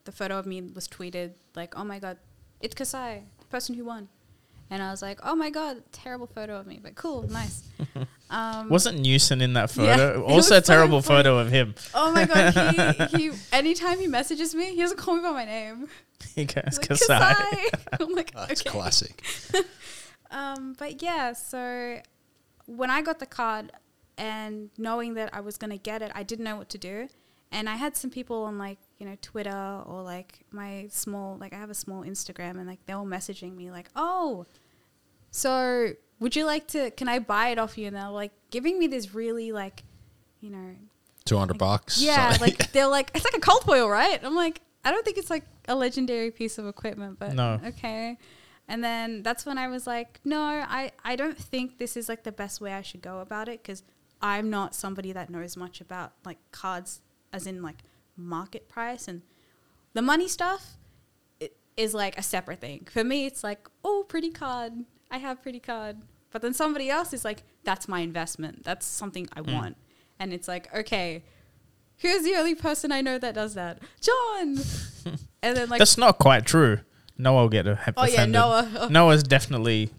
Speaker 3: the photo of me was tweeted like oh my god it's Kassai the person who won and I was like oh my god terrible photo of me but cool nice um
Speaker 2: Wasn't Newson in that photo?
Speaker 3: it
Speaker 2: also, a terrible
Speaker 3: funny.
Speaker 2: photo of him.
Speaker 3: oh my god he, he anytime he messages me he doesn't call me by my name
Speaker 2: He goes,
Speaker 3: like,
Speaker 2: Kassai.
Speaker 3: Kassai I'm like
Speaker 1: That's
Speaker 3: okay
Speaker 1: classic.
Speaker 3: Um, but yeah, so when I got the card and knowing that I was going to get it, I didn't know what to do. And I had some people on like, you know, Twitter or like my small, like I have a small Instagram and like they were messaging me like, oh, so would you like to, can I buy it off you? And they're like giving me this really like, you know,
Speaker 1: Two hundred bucks.
Speaker 3: yeah,
Speaker 1: So-
Speaker 3: like they're like, it's like a cold foil, right? I'm like, I don't think it's like a legendary piece of equipment, but
Speaker 2: No.
Speaker 3: okay. And then that's when I was like, no, I, I don't think this is like the best way I should go about it because I'm not somebody that knows much about like cards, as in like market price and the money stuff is like a separate thing. For me, it's like, oh, pretty card. I have pretty card. But then somebody else is like, that's my investment. That's something I mm. want. And it's like, okay, who's the only person I know that does that? John. and then like,
Speaker 2: That's not quite true. Noah will get a happy.
Speaker 3: oh yeah, Noah.
Speaker 2: Noah's definitely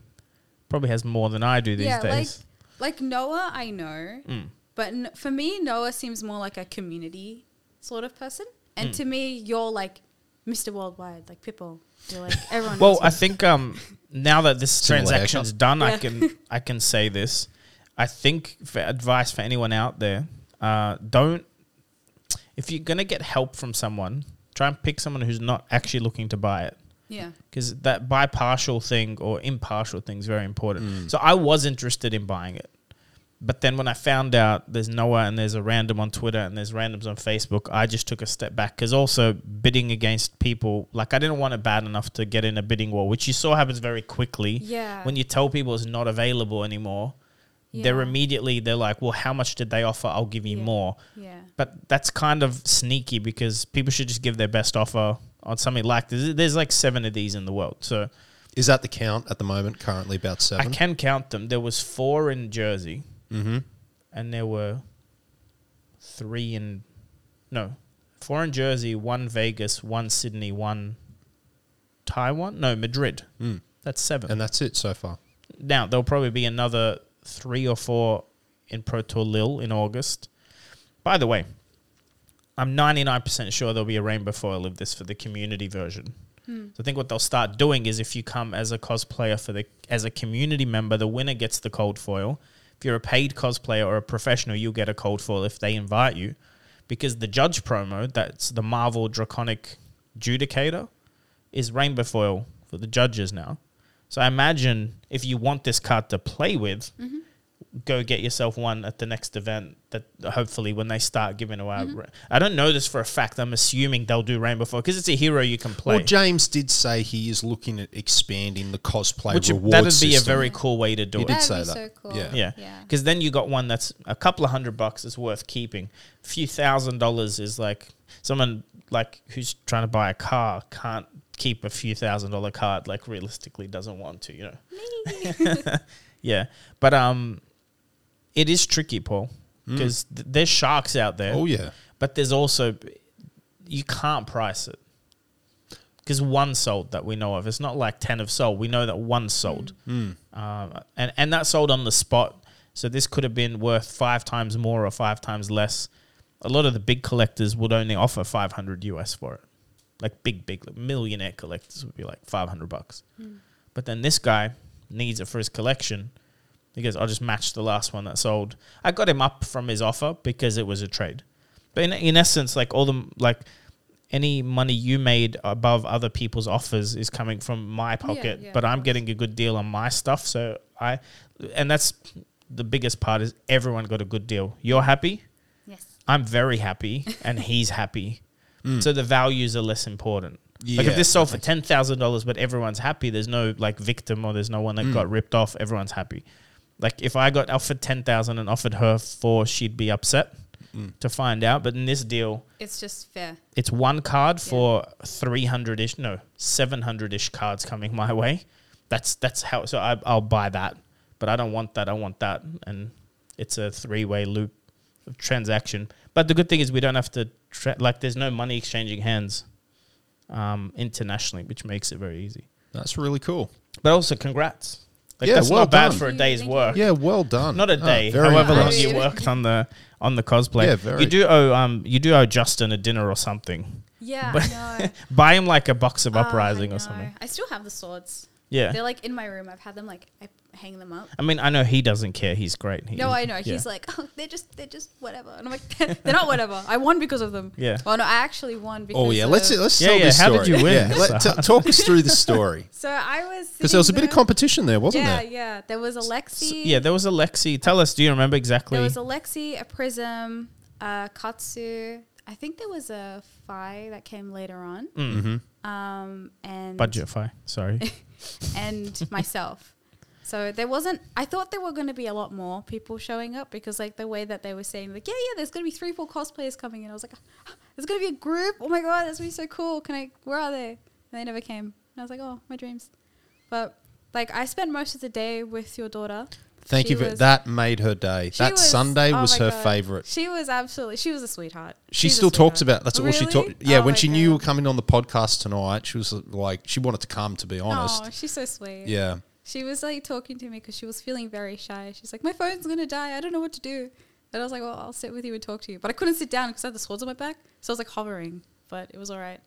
Speaker 2: probably has more than I do these
Speaker 3: yeah,
Speaker 2: days.
Speaker 3: like like Noah, I know,
Speaker 2: Mm.
Speaker 3: but n- for me, Noah seems more like a community sort of person. And
Speaker 2: Mm.
Speaker 3: to me, you're like Mr. Worldwide, like people. You're like everyone.
Speaker 2: well, I think um, now that this
Speaker 1: Similar
Speaker 2: transaction's
Speaker 1: haircut.
Speaker 2: done, I can I can say this. I think for advice for anyone out there, uh, don't if you're gonna get help from someone, try and pick someone who's not actually looking to buy it.
Speaker 3: Yeah,
Speaker 2: because that buy partial thing or impartial thing is very important. Mm. So I was interested in buying it, but then when I found out there's Noah and there's a random on Twitter and there's randoms on Facebook, I just took a step back because also bidding against people like I didn't want it bad enough to get in a bidding war, which you saw happens very quickly.
Speaker 3: yeah.
Speaker 2: When you tell people it's not available anymore, they're immediately they're like, "Well, how much did they offer? I'll give you
Speaker 3: Yeah.
Speaker 2: more."
Speaker 3: yeah,
Speaker 2: But that's kind of sneaky because people should just give their best offer on something like this. There's like seven of these in the world, so
Speaker 1: Is that the count at the moment? Currently about seven.
Speaker 2: I can count them. There was four in Jersey,
Speaker 1: Mm-hmm.
Speaker 2: and there were three in no, four in Jersey, one Vegas, one Sydney, one Taiwan. No, Madrid.
Speaker 1: Mm.
Speaker 2: That's seven.
Speaker 1: And that's it so far.
Speaker 2: now there'll probably be another three or four in Pro Tour Lille in August. By the way, I'm 99% sure there'll be a rainbow foil of this for the community version.
Speaker 3: Hmm.
Speaker 2: So I think what they'll start doing is if you come as a cosplayer for the as a community member, the winner gets the cold foil. If you're a paid cosplayer or a professional, you'll get a cold foil if they invite you. Because the judge promo, that's the Marvel Draconic Judicator, is rainbow foil for the judges now. So I imagine if you want this card to play with,
Speaker 3: Mm-hmm.
Speaker 2: Go get yourself one at the next event. That hopefully when they start giving away,
Speaker 3: Mm-hmm.
Speaker 2: I don't know this for a fact. I'm assuming they'll do Rainbow Four because it's a hero you can play.
Speaker 1: Well, James did say he is looking at expanding the cosplay
Speaker 2: which
Speaker 1: reward
Speaker 2: that'd be
Speaker 1: system.
Speaker 2: a very cool way to do
Speaker 1: He
Speaker 2: it.
Speaker 1: did say
Speaker 3: be
Speaker 1: that.
Speaker 3: so cool.
Speaker 1: Yeah.
Speaker 2: Yeah,
Speaker 3: Yeah.
Speaker 2: because then you got one that's a couple of hundred bucks is worth keeping. A few thousand dollars is like someone like who's trying to buy a car can't keep a few thousand dollar card like realistically doesn't want to, you know. yeah, but um, it is tricky, Paul, hmm. because th- there's sharks out there.
Speaker 1: Oh yeah,
Speaker 2: but there's also you can't price it because one sold that we know of. It's not like ten have sold. We know that one sold, hmm. Hmm. um, and and that sold on the spot. So this could have been worth five times more or five times less. A lot of the big collectors would only offer five hundred US for it, like big big like millionaire collectors would be like five hundred bucks. But then this guy needs it for his collection. He goes, I'll just match the last one that sold. I got him up from his offer because it was a trade. But in, in essence, like all the like any money you made above other people's offers is coming from my pocket,
Speaker 3: yeah,
Speaker 2: but I'm getting a good deal on my stuff. So I, and that's the biggest part is everyone got a good deal. You're happy.
Speaker 3: Yes.
Speaker 2: I'm very happy, and he's happy. Mm. So the values are less important.
Speaker 1: Yeah, like
Speaker 2: if this sold for ten thousand dollars, but everyone's happy, there's no like victim or there's no one that mm. got ripped off. Everyone's happy. Like if I got offered ten thousand and offered her four, she'd be upset to find out. But in this deal,
Speaker 3: It's just fair.
Speaker 2: it's one card for three hundred ish, no, seven hundred ish cards coming my way. That's that's how. So I, I'll buy that, but I don't want that. I want that, and it's a three way loop of transaction. But the good thing is we don't have to tra- like. There's no money exchanging hands um, internationally, which makes it very easy.
Speaker 1: that's really cool.
Speaker 2: But also, congrats. Like
Speaker 1: Yeah,
Speaker 2: that's
Speaker 1: well
Speaker 2: not bad
Speaker 1: done.
Speaker 2: for a day's work.
Speaker 1: Yeah, well done.
Speaker 2: Not a
Speaker 1: Oh,
Speaker 2: day,
Speaker 1: very
Speaker 2: however long
Speaker 3: nice.
Speaker 2: you worked on the on the cosplay.
Speaker 1: Yeah, very.
Speaker 2: You do owe um you do owe Justin a dinner or something.
Speaker 3: Yeah,
Speaker 2: But-
Speaker 3: I know.
Speaker 2: Buy him like a box of
Speaker 3: Oh, I
Speaker 2: uprising or something.
Speaker 3: I still have the swords.
Speaker 2: Yeah.
Speaker 3: They're like in my room. I've had them like I hang them up.
Speaker 2: I mean, I know he doesn't care. He's great. He-
Speaker 3: No, I know.
Speaker 2: yeah.
Speaker 3: He's like, oh, they're just they're just whatever. And I'm like, they're not whatever. I won because of them.
Speaker 2: Yeah.
Speaker 3: Well, no, I actually won because.
Speaker 1: Oh yeah, let's
Speaker 3: of-
Speaker 1: let's
Speaker 2: Yeah,
Speaker 1: tell
Speaker 2: yeah,
Speaker 1: this
Speaker 2: how did you win?
Speaker 1: Yeah, let,
Speaker 2: So-
Speaker 1: t- talk us through the story
Speaker 3: So I was
Speaker 1: because there was a bit of competition there,
Speaker 3: there-
Speaker 1: wasn't
Speaker 3: yeah,
Speaker 1: there?
Speaker 3: yeah. Yeah. There was Alexi.
Speaker 2: yeah, there was a Lexi. Tell us, do you remember exactly?
Speaker 3: There was a Lexi, a Prism, a Katsu. I think there was a Fai that came later on.
Speaker 1: Mm-hmm.
Speaker 3: Um, and
Speaker 2: Budget fi. Sorry.
Speaker 3: and myself. So there wasn't. I thought there were going to be a lot more people showing up because, like, the way that they were saying, like, yeah, yeah, there's going to be three, four cosplayers coming in. I was like, "Ah, there's going to be a group. Oh my god, that's going to be so cool. Can I? Where are they? And they never came. And I was like, oh, my dreams. But like, I spent most of the day with your daughter.
Speaker 1: Thank
Speaker 3: She
Speaker 1: you. For,
Speaker 3: was-
Speaker 1: that made her day. That
Speaker 3: was-
Speaker 1: Sunday
Speaker 3: oh
Speaker 1: was her
Speaker 3: God.
Speaker 1: favorite.
Speaker 3: She was absolutely. She was a sweetheart.
Speaker 1: She
Speaker 3: She's
Speaker 1: still talks about. That's all she talked. Yeah,
Speaker 3: Oh
Speaker 1: when she knew you were coming on the podcast tonight, she was like, she wanted to come. To be honest,
Speaker 3: Oh, she's so sweet.
Speaker 1: yeah.
Speaker 3: She was like talking to me because she was feeling very shy. She's like, my phone's gonna die. I don't know what to do. And I was like, well, I'll sit with you and talk to you. But I couldn't sit down because I had the swords on my back, so I was like hovering. But it was all right.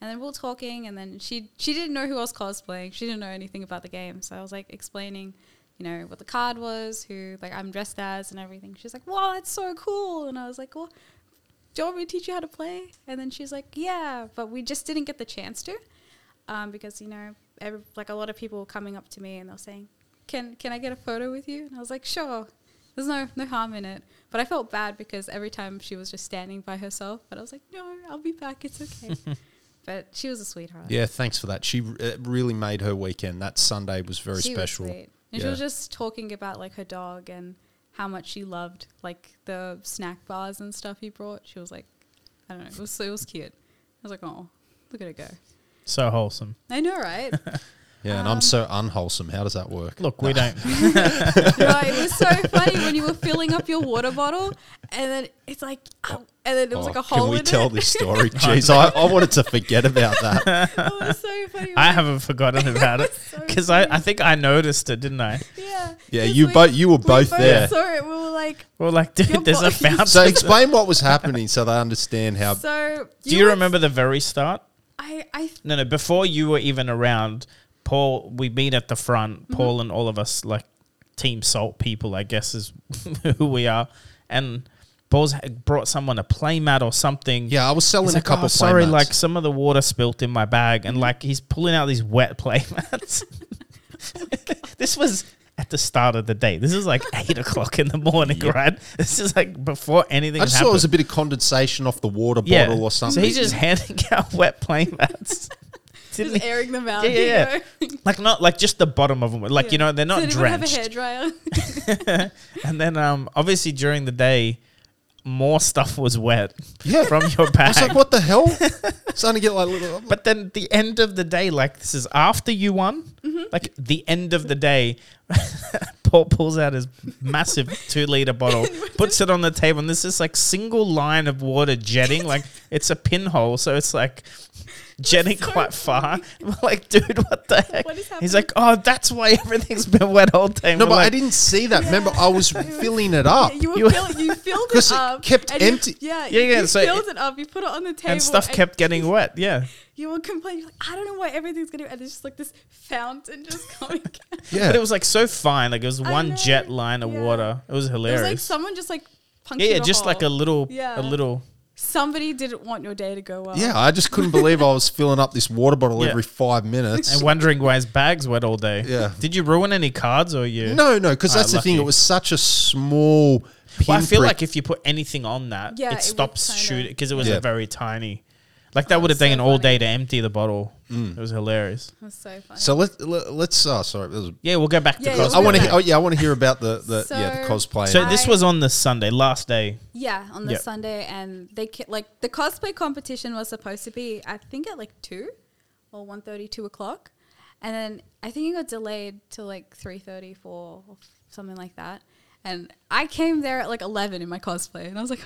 Speaker 3: And then we were talking, and then she she didn't know who I was cosplaying. She didn't know anything about the game, so I was like explaining, you know, what the card was, who like I'm dressed as, and everything. She's like, "Wow, that's so cool!" And I was like, "Well, do you want me to teach you how to play?" And then she's like, "Yeah," but we just didn't get the chance to, um, because you know, every, like a lot of people were coming up to me and they were saying, "Can can I get a photo with you?" And I was like, "Sure." There's no no harm in it, but I felt bad because every time she was just standing by herself, but I was like, "No, I'll be back. It's okay." but she was a sweetheart.
Speaker 1: Yeah, thanks for that. She it really made her weekend. That Sunday was very
Speaker 3: She was
Speaker 1: special.
Speaker 3: sweet. And she was just talking about like her dog and how much she loved like the snack bars and stuff he brought. She was like, I don't know, it was it was cute. I was like, oh, look at her go.
Speaker 2: So wholesome.
Speaker 3: I know, right?
Speaker 1: Yeah, and I'm so unwholesome. How does that work?
Speaker 2: Look, we don't.
Speaker 3: no, it was so funny when you were filling up your water bottle, and then it's like, ow, and then it was
Speaker 1: Oh,
Speaker 3: like a hole
Speaker 1: Can we
Speaker 3: in
Speaker 1: tell
Speaker 3: it.
Speaker 1: this story? Jeez, I, I wanted to forget about that.
Speaker 3: Oh, it was so funny.
Speaker 2: I haven't forgotten about it
Speaker 3: so
Speaker 2: because I, I think I noticed it, didn't I?
Speaker 3: Yeah.
Speaker 1: Yeah,
Speaker 3: 'cause
Speaker 1: you
Speaker 3: we-
Speaker 1: both you were
Speaker 3: we
Speaker 1: both there.
Speaker 3: Saw it. We were like,
Speaker 2: Well, like,
Speaker 3: Your
Speaker 2: dude, there's a
Speaker 3: body-
Speaker 2: fountain.
Speaker 1: So explain what was happening so they understand how.
Speaker 3: so.
Speaker 2: Do you
Speaker 3: were-
Speaker 2: remember the very start?
Speaker 3: I I
Speaker 2: No, no. Before you were even around, Paul, we meet at the front.
Speaker 3: Mm-hmm.
Speaker 2: Paul and all of us, like Team Salt people, I guess is who we are. And Paul's brought someone a playmat or something.
Speaker 1: Yeah, I was selling
Speaker 2: He's
Speaker 1: a
Speaker 2: like,
Speaker 1: couple.
Speaker 2: "Oh, sorry,
Speaker 1: playmats.
Speaker 2: like some of the water spilt in my bag, and like he's pulling out these wet playmats. this was at the start of the day. This is like eight o'clock in the morning, right? This is like before anything.
Speaker 1: I just
Speaker 2: happened.
Speaker 1: thought it was a bit of condensation off the water
Speaker 2: yeah.
Speaker 1: bottle or something.
Speaker 2: So he's just handing out wet plane mats. Didn't
Speaker 3: Just
Speaker 2: he?
Speaker 3: airing them out.
Speaker 2: Yeah, yeah,
Speaker 3: you know?
Speaker 2: Like not like just the bottom of them. Like you know they're not
Speaker 3: Does anyone
Speaker 2: drenched.
Speaker 3: have a hairdryer?
Speaker 2: and then um obviously during the day, more stuff was wet
Speaker 1: yeah.
Speaker 2: from your
Speaker 1: I
Speaker 2: bag.
Speaker 1: was like, what the hell? Starting to get like little.
Speaker 2: But then the end of the day, like this is after you won,
Speaker 3: Mm-hmm.
Speaker 2: like the end of the day, Paul pulls out his massive two liter bottle, puts it on the table, and there's this like single line of water jetting, like it's a pinhole, so it's like jetting
Speaker 3: so
Speaker 2: quite far. We're like, dude, what the heck?
Speaker 3: What is
Speaker 2: He's like, oh, that's why everything's been wet all day.
Speaker 1: no,
Speaker 2: We're
Speaker 1: but I didn't see that. Remember, I was filling it up.
Speaker 3: Yeah, you, were
Speaker 2: You-
Speaker 3: fill, you filled it up.
Speaker 1: kept
Speaker 3: and you-
Speaker 1: empty.
Speaker 3: yeah,
Speaker 2: Yeah, yeah,
Speaker 3: You
Speaker 2: so
Speaker 3: filled
Speaker 2: it-
Speaker 3: it up. You put it on the table,
Speaker 2: and stuff kept getting wet. Yeah.
Speaker 3: You were complaining. You're like, I don't know why everything's getting. And there's just like this fountain just coming.
Speaker 1: Yeah.
Speaker 2: But it was like so fine. Like it was one jet line of
Speaker 3: yeah.
Speaker 2: water. It was
Speaker 3: It
Speaker 2: hilarious.
Speaker 3: was like someone just like punctured
Speaker 2: yeah, yeah,
Speaker 3: a
Speaker 2: just like a little,
Speaker 3: Yeah.
Speaker 2: a little.
Speaker 3: Somebody didn't want your day to go well.
Speaker 1: yeah, I just couldn't believe I was filling up this water bottle
Speaker 2: Yeah.
Speaker 1: every five minutes.
Speaker 2: and wondering why his bag's wet all day.
Speaker 1: Yeah.
Speaker 2: Did you ruin any cards or you?
Speaker 1: No, no, because
Speaker 2: Ah,
Speaker 1: that's the thing.
Speaker 2: lucky.
Speaker 1: It was such a small.
Speaker 2: Well, I feel
Speaker 1: pinprick.
Speaker 2: like if you put anything on that,
Speaker 3: Yeah, it
Speaker 2: it
Speaker 3: would
Speaker 2: stops
Speaker 3: kinda-
Speaker 2: shooting because it was
Speaker 1: Yeah.
Speaker 2: a very tiny. Like that
Speaker 3: Oh,
Speaker 2: would have
Speaker 3: so
Speaker 2: taken all
Speaker 3: funny.
Speaker 2: day to empty the bottle.
Speaker 1: Mm.
Speaker 2: It was hilarious.
Speaker 3: It was so funny.
Speaker 1: So let, let let's. Uh, sorry, was-
Speaker 2: Yeah, we'll go back to
Speaker 3: Yeah, yeah,
Speaker 2: cosplay.
Speaker 1: I want to. Oh yeah, I want to hear about the the yeah the
Speaker 3: So-
Speaker 1: cosplay.
Speaker 2: So this
Speaker 3: I-
Speaker 2: was on the Sunday, last day.
Speaker 3: Yeah, on the
Speaker 2: Yep.
Speaker 3: Sunday, and they ki- like the cosplay competition was supposed to be, I think, at like two or 1.30, 2 o'clock, and then I think it got delayed to like 3.30, 4, or something like that. And I came there at like eleven in my cosplay, and I was like,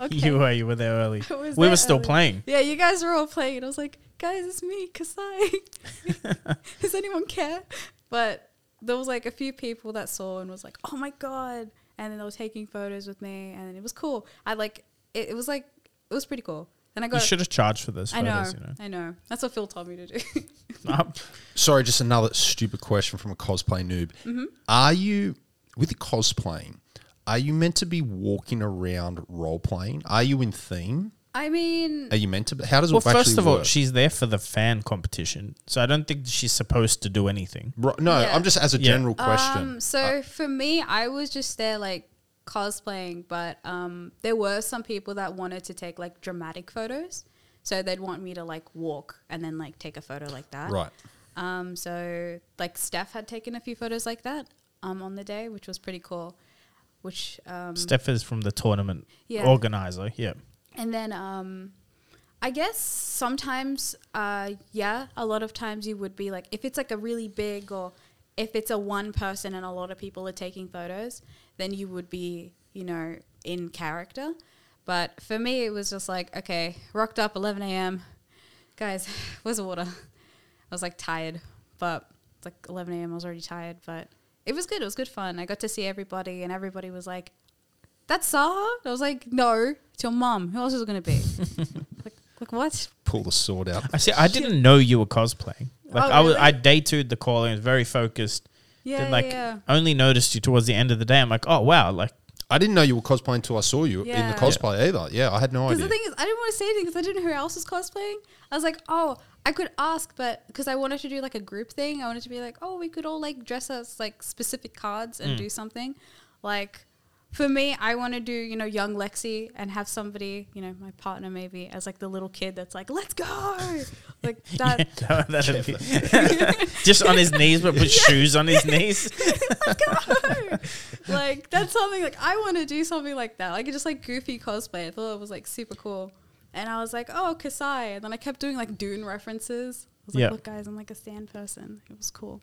Speaker 3: okay.
Speaker 2: You were, you were there early.
Speaker 3: Was
Speaker 2: We
Speaker 3: there
Speaker 2: were still
Speaker 3: early.
Speaker 2: playing.
Speaker 3: Yeah, you guys were all playing, and I was like, guys, it's me, Kassai. Does anyone care? But there was like a few people that saw and was like, oh my god, and then they were taking photos with me, and it was cool. I like it. It was like it was pretty cool. Then I got.
Speaker 2: You
Speaker 3: got.
Speaker 2: should have charged for those
Speaker 3: I know.
Speaker 2: You know.
Speaker 3: I know. That's what Phil told me to do.
Speaker 1: Sorry, just another stupid question from a cosplay noob.
Speaker 3: Mm-hmm.
Speaker 1: Are you with the cosplaying? Are you meant to be walking around role playing? Are you in theme?
Speaker 3: I mean,
Speaker 1: Are you meant to? be? How does
Speaker 2: well,
Speaker 1: it actually
Speaker 2: first of all,
Speaker 1: work?
Speaker 2: she's there for the fan competition, so I don't think she's supposed to do anything.
Speaker 1: Ro- no,
Speaker 3: Yeah.
Speaker 1: I'm just as a
Speaker 2: Yeah.
Speaker 1: general question.
Speaker 3: Um, so for me, I was just there like cosplaying, but um, there were some people that wanted to take like dramatic photos. So they'd want me to like walk and then like take a photo like that.
Speaker 1: right.
Speaker 3: Um, so like Steph had taken a few photos like that um, on the day, which was pretty cool. Which um,
Speaker 2: Steph is from the tournament
Speaker 3: Yeah.
Speaker 2: organizer. Yeah.
Speaker 3: And then um, I guess sometimes, uh, yeah, a lot of times you would be like, if it's like a really big or if it's a one person and a lot of people are taking photos, then you would be, you know, in character. But for me, it was just like, okay, rocked up 11 a.m. Guys, where's the water? I was like tired, but it's like 11 a.m. I was already tired, but it was good. It was good fun. I got to see everybody, and everybody was like, that's Sahar? I was like, no, it's your mum. Who else is it going to be? like, like, what?
Speaker 1: Pull the sword out.
Speaker 2: I see. I didn't know you were cosplaying. Like
Speaker 3: Oh,
Speaker 2: I was,
Speaker 3: really?
Speaker 2: I day two'd the call and was very focused.
Speaker 3: Yeah,
Speaker 2: then like
Speaker 3: yeah,
Speaker 2: only noticed you towards the end of the day. I'm like, oh wow, like
Speaker 1: I didn't know you were cosplaying until I saw you in the cosplay either. Yeah, I had no idea.
Speaker 3: Because
Speaker 1: idea.
Speaker 3: the thing is, I didn't want to say anything because I didn't know who else was cosplaying. I was like, oh, I could ask, but because I wanted to do like a group thing, I wanted to be like, oh, we could all like dress as like specific cards and
Speaker 2: Mm.
Speaker 3: do something. Like for me, I want to do you know young Lexi and have somebody, you know, my partner maybe as like the little kid that's like, let's go, like that.
Speaker 2: Yeah, that'd be- just on his knees, but with shoes on his knees.
Speaker 3: let's go. like that's something like I want to do something like that. Like just like goofy cosplay. I thought it was like super cool. And I was like, oh, Kassai. And then I kept doing like Dune references. I was like,
Speaker 2: Yeah.
Speaker 3: look, guys, I'm like a stand person. It was cool.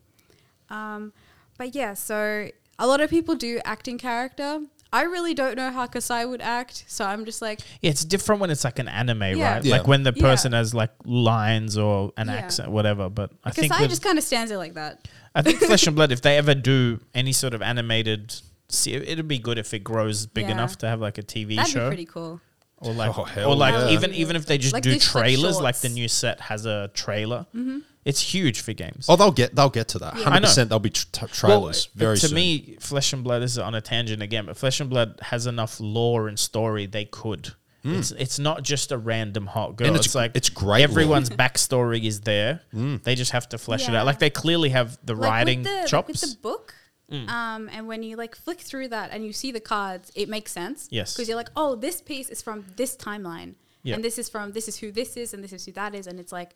Speaker 3: Um, but yeah, so a lot of people do acting character. I really don't know how Kassai would act, so I'm just like,
Speaker 2: Yeah, it's different when it's like an anime,
Speaker 3: Yeah.
Speaker 2: right?
Speaker 1: Yeah.
Speaker 2: Like when the
Speaker 3: Yeah.
Speaker 2: person has like lines or an
Speaker 3: Yeah.
Speaker 2: accent, whatever. But I think
Speaker 3: Kassai
Speaker 2: with-
Speaker 3: just kind of stands there like that.
Speaker 2: I think Flesh and Blood, if they ever do any sort of animated, see, it'd be good if it grows big
Speaker 3: Yeah.
Speaker 2: enough to have like a TV
Speaker 3: That'd
Speaker 2: show,
Speaker 3: be pretty cool.
Speaker 2: Or like,
Speaker 1: Oh, hell
Speaker 2: or like
Speaker 1: yeah.
Speaker 2: even even if they just
Speaker 3: Like
Speaker 2: do
Speaker 3: these, like,
Speaker 2: trailers, like the new set has a trailer. Mm-hmm. It's huge for games.
Speaker 1: oh, they'll get they'll get to that.
Speaker 3: Yeah.
Speaker 1: Hundred
Speaker 2: I know.
Speaker 1: percent. There'll be tr- t- trailers
Speaker 2: Well,
Speaker 1: very
Speaker 2: to
Speaker 1: soon.
Speaker 2: me, Flesh and Blood this is on a tangent again, but Flesh and Blood has enough lore and story they could. Hmm. It's it's not just a random hot girl.
Speaker 1: And
Speaker 2: it's,
Speaker 1: it's-
Speaker 2: like
Speaker 1: it's great.
Speaker 2: Everyone's backstory is there. Hmm. They just have to flesh it out. Like they clearly have the
Speaker 3: Like,
Speaker 2: writing
Speaker 3: with the, like,
Speaker 2: chops.
Speaker 3: with the book.
Speaker 2: Mm.
Speaker 3: Um, and when you like flick through that and you see the cards, it makes sense.
Speaker 2: Yes.
Speaker 3: Because you're like, oh, this piece is from this timeline,
Speaker 2: Yeah.
Speaker 3: and this is from this is who this is, and this is who that is, and it's like,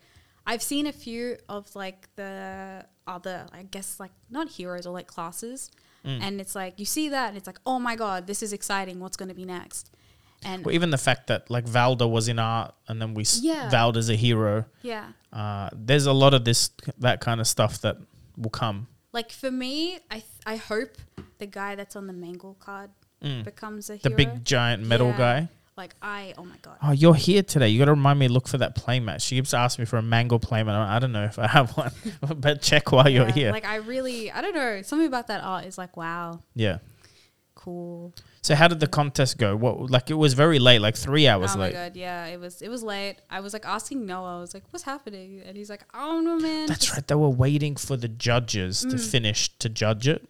Speaker 3: I've seen a few of like the other, I guess, like not heroes or like classes,
Speaker 2: Mm.
Speaker 3: and it's like you see that, and it's like, oh my god, this is exciting. What's going to be next? And
Speaker 2: Well, even the fact that like Valda was in art, and then we
Speaker 3: Yeah.
Speaker 2: Valda's a hero.
Speaker 3: yeah,
Speaker 2: Uh, there's a lot of this that kind of stuff that will come.
Speaker 3: Like for me, I th- I hope the guy that's on the Mangle card becomes a
Speaker 2: Mm. The
Speaker 3: hero.
Speaker 2: big giant metal
Speaker 3: Yeah.
Speaker 2: guy.
Speaker 3: Like I, oh my god.
Speaker 2: Oh, you're here today. You got to remind me to look for that playmat. She keeps asking me for a mango playmat. I don't know if I have one, but check while you're here.
Speaker 3: Like I really, I don't know. Something about that art is like, wow,
Speaker 2: yeah.
Speaker 3: Cool.
Speaker 2: So how did the contest go? What like it was very late, like three hours
Speaker 3: oh
Speaker 2: late.
Speaker 3: my god, yeah, it was it was late. I was like asking Noah, I was like, what's happening? And he's like, oh no, man.
Speaker 2: That's
Speaker 3: just-
Speaker 2: right. They were waiting for the judges
Speaker 3: Mm.
Speaker 2: to finish to judge it.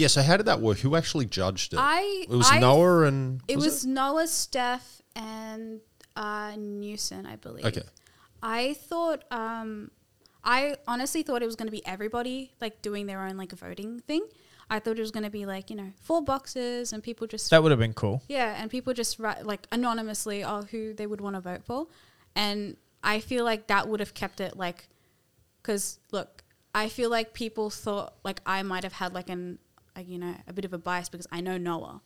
Speaker 1: Yeah. So how did that work? Who actually judged it?
Speaker 3: I
Speaker 1: it was
Speaker 3: I,
Speaker 1: Noah and
Speaker 3: It was, Noah, Steph, and uh, Newson, I believe.
Speaker 1: Okay.
Speaker 3: I thought, um, I honestly thought it was going to be everybody like doing their own like voting thing. I thought it was going to be like you know four boxes and people just
Speaker 2: That would have been cool.
Speaker 3: Yeah, and people just write like anonymously oh who they would want to vote for, and I feel like that would have kept it like, because look, I feel like people thought like I might have had like an like you know a bit of a bias because I know Noah,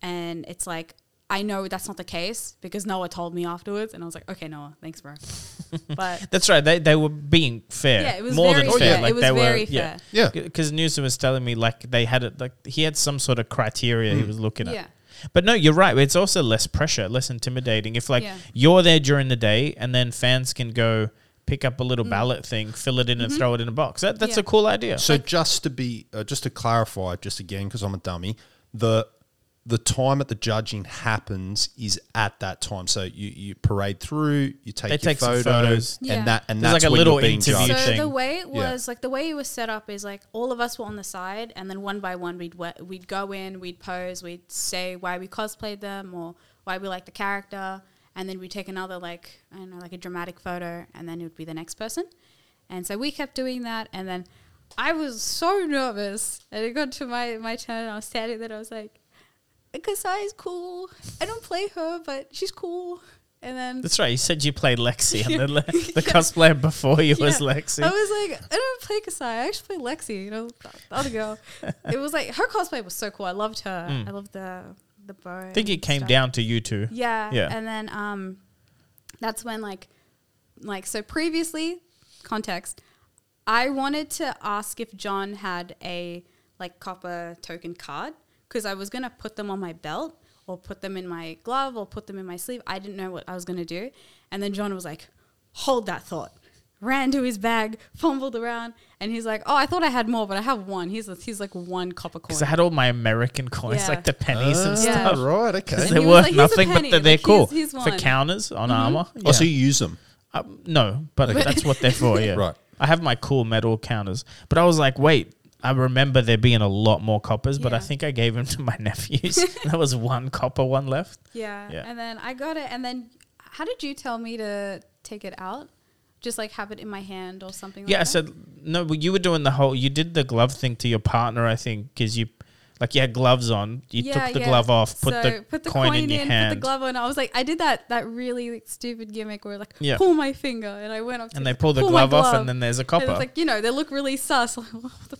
Speaker 3: and it's like I know that's not the case because Noah told me afterwards, and I was like okay Noah, thanks bro, but
Speaker 2: That's right. They they were being fair.
Speaker 3: yeah, it was
Speaker 2: more
Speaker 3: very
Speaker 2: than
Speaker 3: fair.
Speaker 2: fair. Like
Speaker 3: it was
Speaker 2: they
Speaker 3: very
Speaker 2: were,
Speaker 3: fair.
Speaker 1: Yeah.
Speaker 2: Because Newsom was telling me like they had it like he had some sort of criteria he was looking at.
Speaker 3: Yeah.
Speaker 2: But no, you're right. It's also less pressure, less intimidating. If like
Speaker 3: Yeah.
Speaker 2: you're there during the day and then fans can go pick up a little
Speaker 3: Mm.
Speaker 2: ballot thing, fill it in, and throw it in a box. That, that's
Speaker 3: Mm-hmm. Yeah.
Speaker 2: a cool idea.
Speaker 1: So just to be, uh, just to clarify, just again because I'm a dummy, the the time at the judging happens is at that time. So you, you parade through, you take
Speaker 2: They
Speaker 1: your
Speaker 2: take some
Speaker 1: photo,
Speaker 2: photos.
Speaker 3: Yeah.
Speaker 1: and that and
Speaker 2: There's
Speaker 1: that's
Speaker 2: like a
Speaker 1: when
Speaker 2: little
Speaker 1: you're being
Speaker 2: interview
Speaker 1: judged.
Speaker 3: So
Speaker 2: thing.
Speaker 3: the way it
Speaker 1: Yeah.
Speaker 3: was, like the way it was set up is like all of us were on the side, and then one by one we'd we- we'd go in, we'd pose, we'd say why we cosplayed them or why we like the character, and then we'd take another like I don't know like a dramatic photo, and then it would be the next person, and so we kept doing that, and then I was so nervous, and it got to my my turn, and I was standing there, and I was like, Kassai is cool. I don't play her, but she's cool. And then
Speaker 2: That's right. You said you played Lexi, and the, le- the
Speaker 3: Yeah.
Speaker 2: cosplayer before you was Lexi.
Speaker 3: I was like, I don't play Kassai. I actually play Lexi. You know, the the other girl. it was like her cosplay was so cool. I loved her.
Speaker 2: Mm.
Speaker 3: I loved the the bow.
Speaker 2: I think it came
Speaker 3: stuff.
Speaker 2: down to you two.
Speaker 3: Yeah,
Speaker 2: Yeah.
Speaker 3: And then um, that's when like, like so previously, context. I wanted to ask if John had a like copper token card because I was gonna put them on my belt or put them in my glove or put them in my sleeve. I didn't know what I was gonna do, and then John was like, "Hold that thought." Ran to his bag, fumbled around, and he's like, "Oh, I thought I had more, but I have one." He's he's like one copper coin.
Speaker 2: Because I had all my American coins,
Speaker 3: Yeah.
Speaker 2: like the pennies and
Speaker 1: Ah,
Speaker 2: stuff.
Speaker 3: Yeah.
Speaker 1: right, okay.
Speaker 2: They're worth
Speaker 3: like,
Speaker 2: nothing, but they're, they're
Speaker 3: Like,
Speaker 2: cool
Speaker 3: here's- here's
Speaker 2: for
Speaker 3: one. Mm-hmm.
Speaker 2: counters on armor.
Speaker 1: Oh, so you use them,
Speaker 2: Um, no, but that's what they're for. Yeah,
Speaker 1: right?
Speaker 2: I have my cool metal counters, but I was like, wait. I remember there being a lot more coppers, but I think I gave them to my nephews. there was one copper one left.
Speaker 3: Yeah.
Speaker 2: Yeah.
Speaker 3: And then I got it. And then how did you tell me to take it out? Just like have it in my hand or something
Speaker 2: Yeah, I
Speaker 3: like that?
Speaker 2: said no. But you were doing the whole. You did the glove thing to your partner, I think, because you, like, you had gloves on. You
Speaker 3: Yeah,
Speaker 2: took the
Speaker 3: yeah.
Speaker 2: glove off, put,
Speaker 3: So
Speaker 2: the,
Speaker 3: put the
Speaker 2: coin, in your hand,
Speaker 3: put the glove on. I was like, I did that that really like, stupid gimmick where like
Speaker 2: Yeah.
Speaker 3: pull my finger and I went up to
Speaker 2: and they pull the
Speaker 3: my
Speaker 2: glove off, and then there's a
Speaker 3: and
Speaker 2: copper.
Speaker 3: it's like you know they look really sus. Like, what the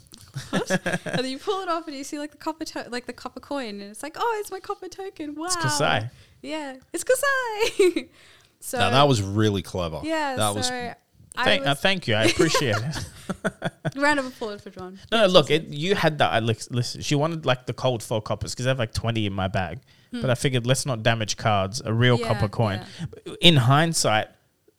Speaker 3: what? and then you pull it off and you see like the copper to- like the copper coin and it's like oh it's my copper token. Wow.
Speaker 2: It's Kassai.
Speaker 3: Yeah, it's Kassai. so
Speaker 1: no, that was really clever.
Speaker 3: yeah.
Speaker 1: that
Speaker 3: so
Speaker 1: was.
Speaker 3: I
Speaker 2: Thank, uh, thank you. I appreciate it.
Speaker 3: round of applause for John.
Speaker 2: No, no, look, it, you had that. I lis- Listen, she wanted like the cold foil coppers because I have like 20 in my bag. But I figured let's not damage cards, a real
Speaker 3: Hmm. Yeah,
Speaker 2: copper coin.
Speaker 3: yeah.
Speaker 2: In hindsight,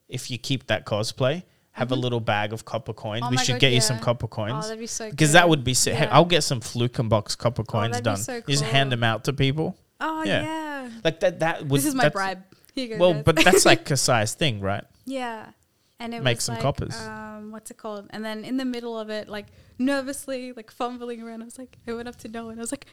Speaker 2: if you keep that cosplay, have a little bag of copper coins.
Speaker 3: Oh
Speaker 2: we should
Speaker 3: God,
Speaker 2: get you some copper
Speaker 3: Oh,
Speaker 2: coins.
Speaker 3: that'd be so
Speaker 2: because that would be sick.
Speaker 3: Yeah. Oh,
Speaker 2: I'll get some Fluke box copper coins
Speaker 3: that'd be
Speaker 2: done.
Speaker 3: so
Speaker 2: You just hand them out to people.
Speaker 3: Oh
Speaker 2: Yeah.
Speaker 3: yeah.
Speaker 2: Like that. That would.
Speaker 3: This is my bribe. Here you go.
Speaker 2: Well,
Speaker 3: guys.
Speaker 2: but that's like Kassai's thing, right?
Speaker 3: yeah. And it
Speaker 2: Make
Speaker 3: was
Speaker 2: some
Speaker 3: like,
Speaker 2: coppers.
Speaker 3: Um, what's it called? And then in the middle of it, like nervously, like fumbling around, I was like, I went up to Noah and I was like,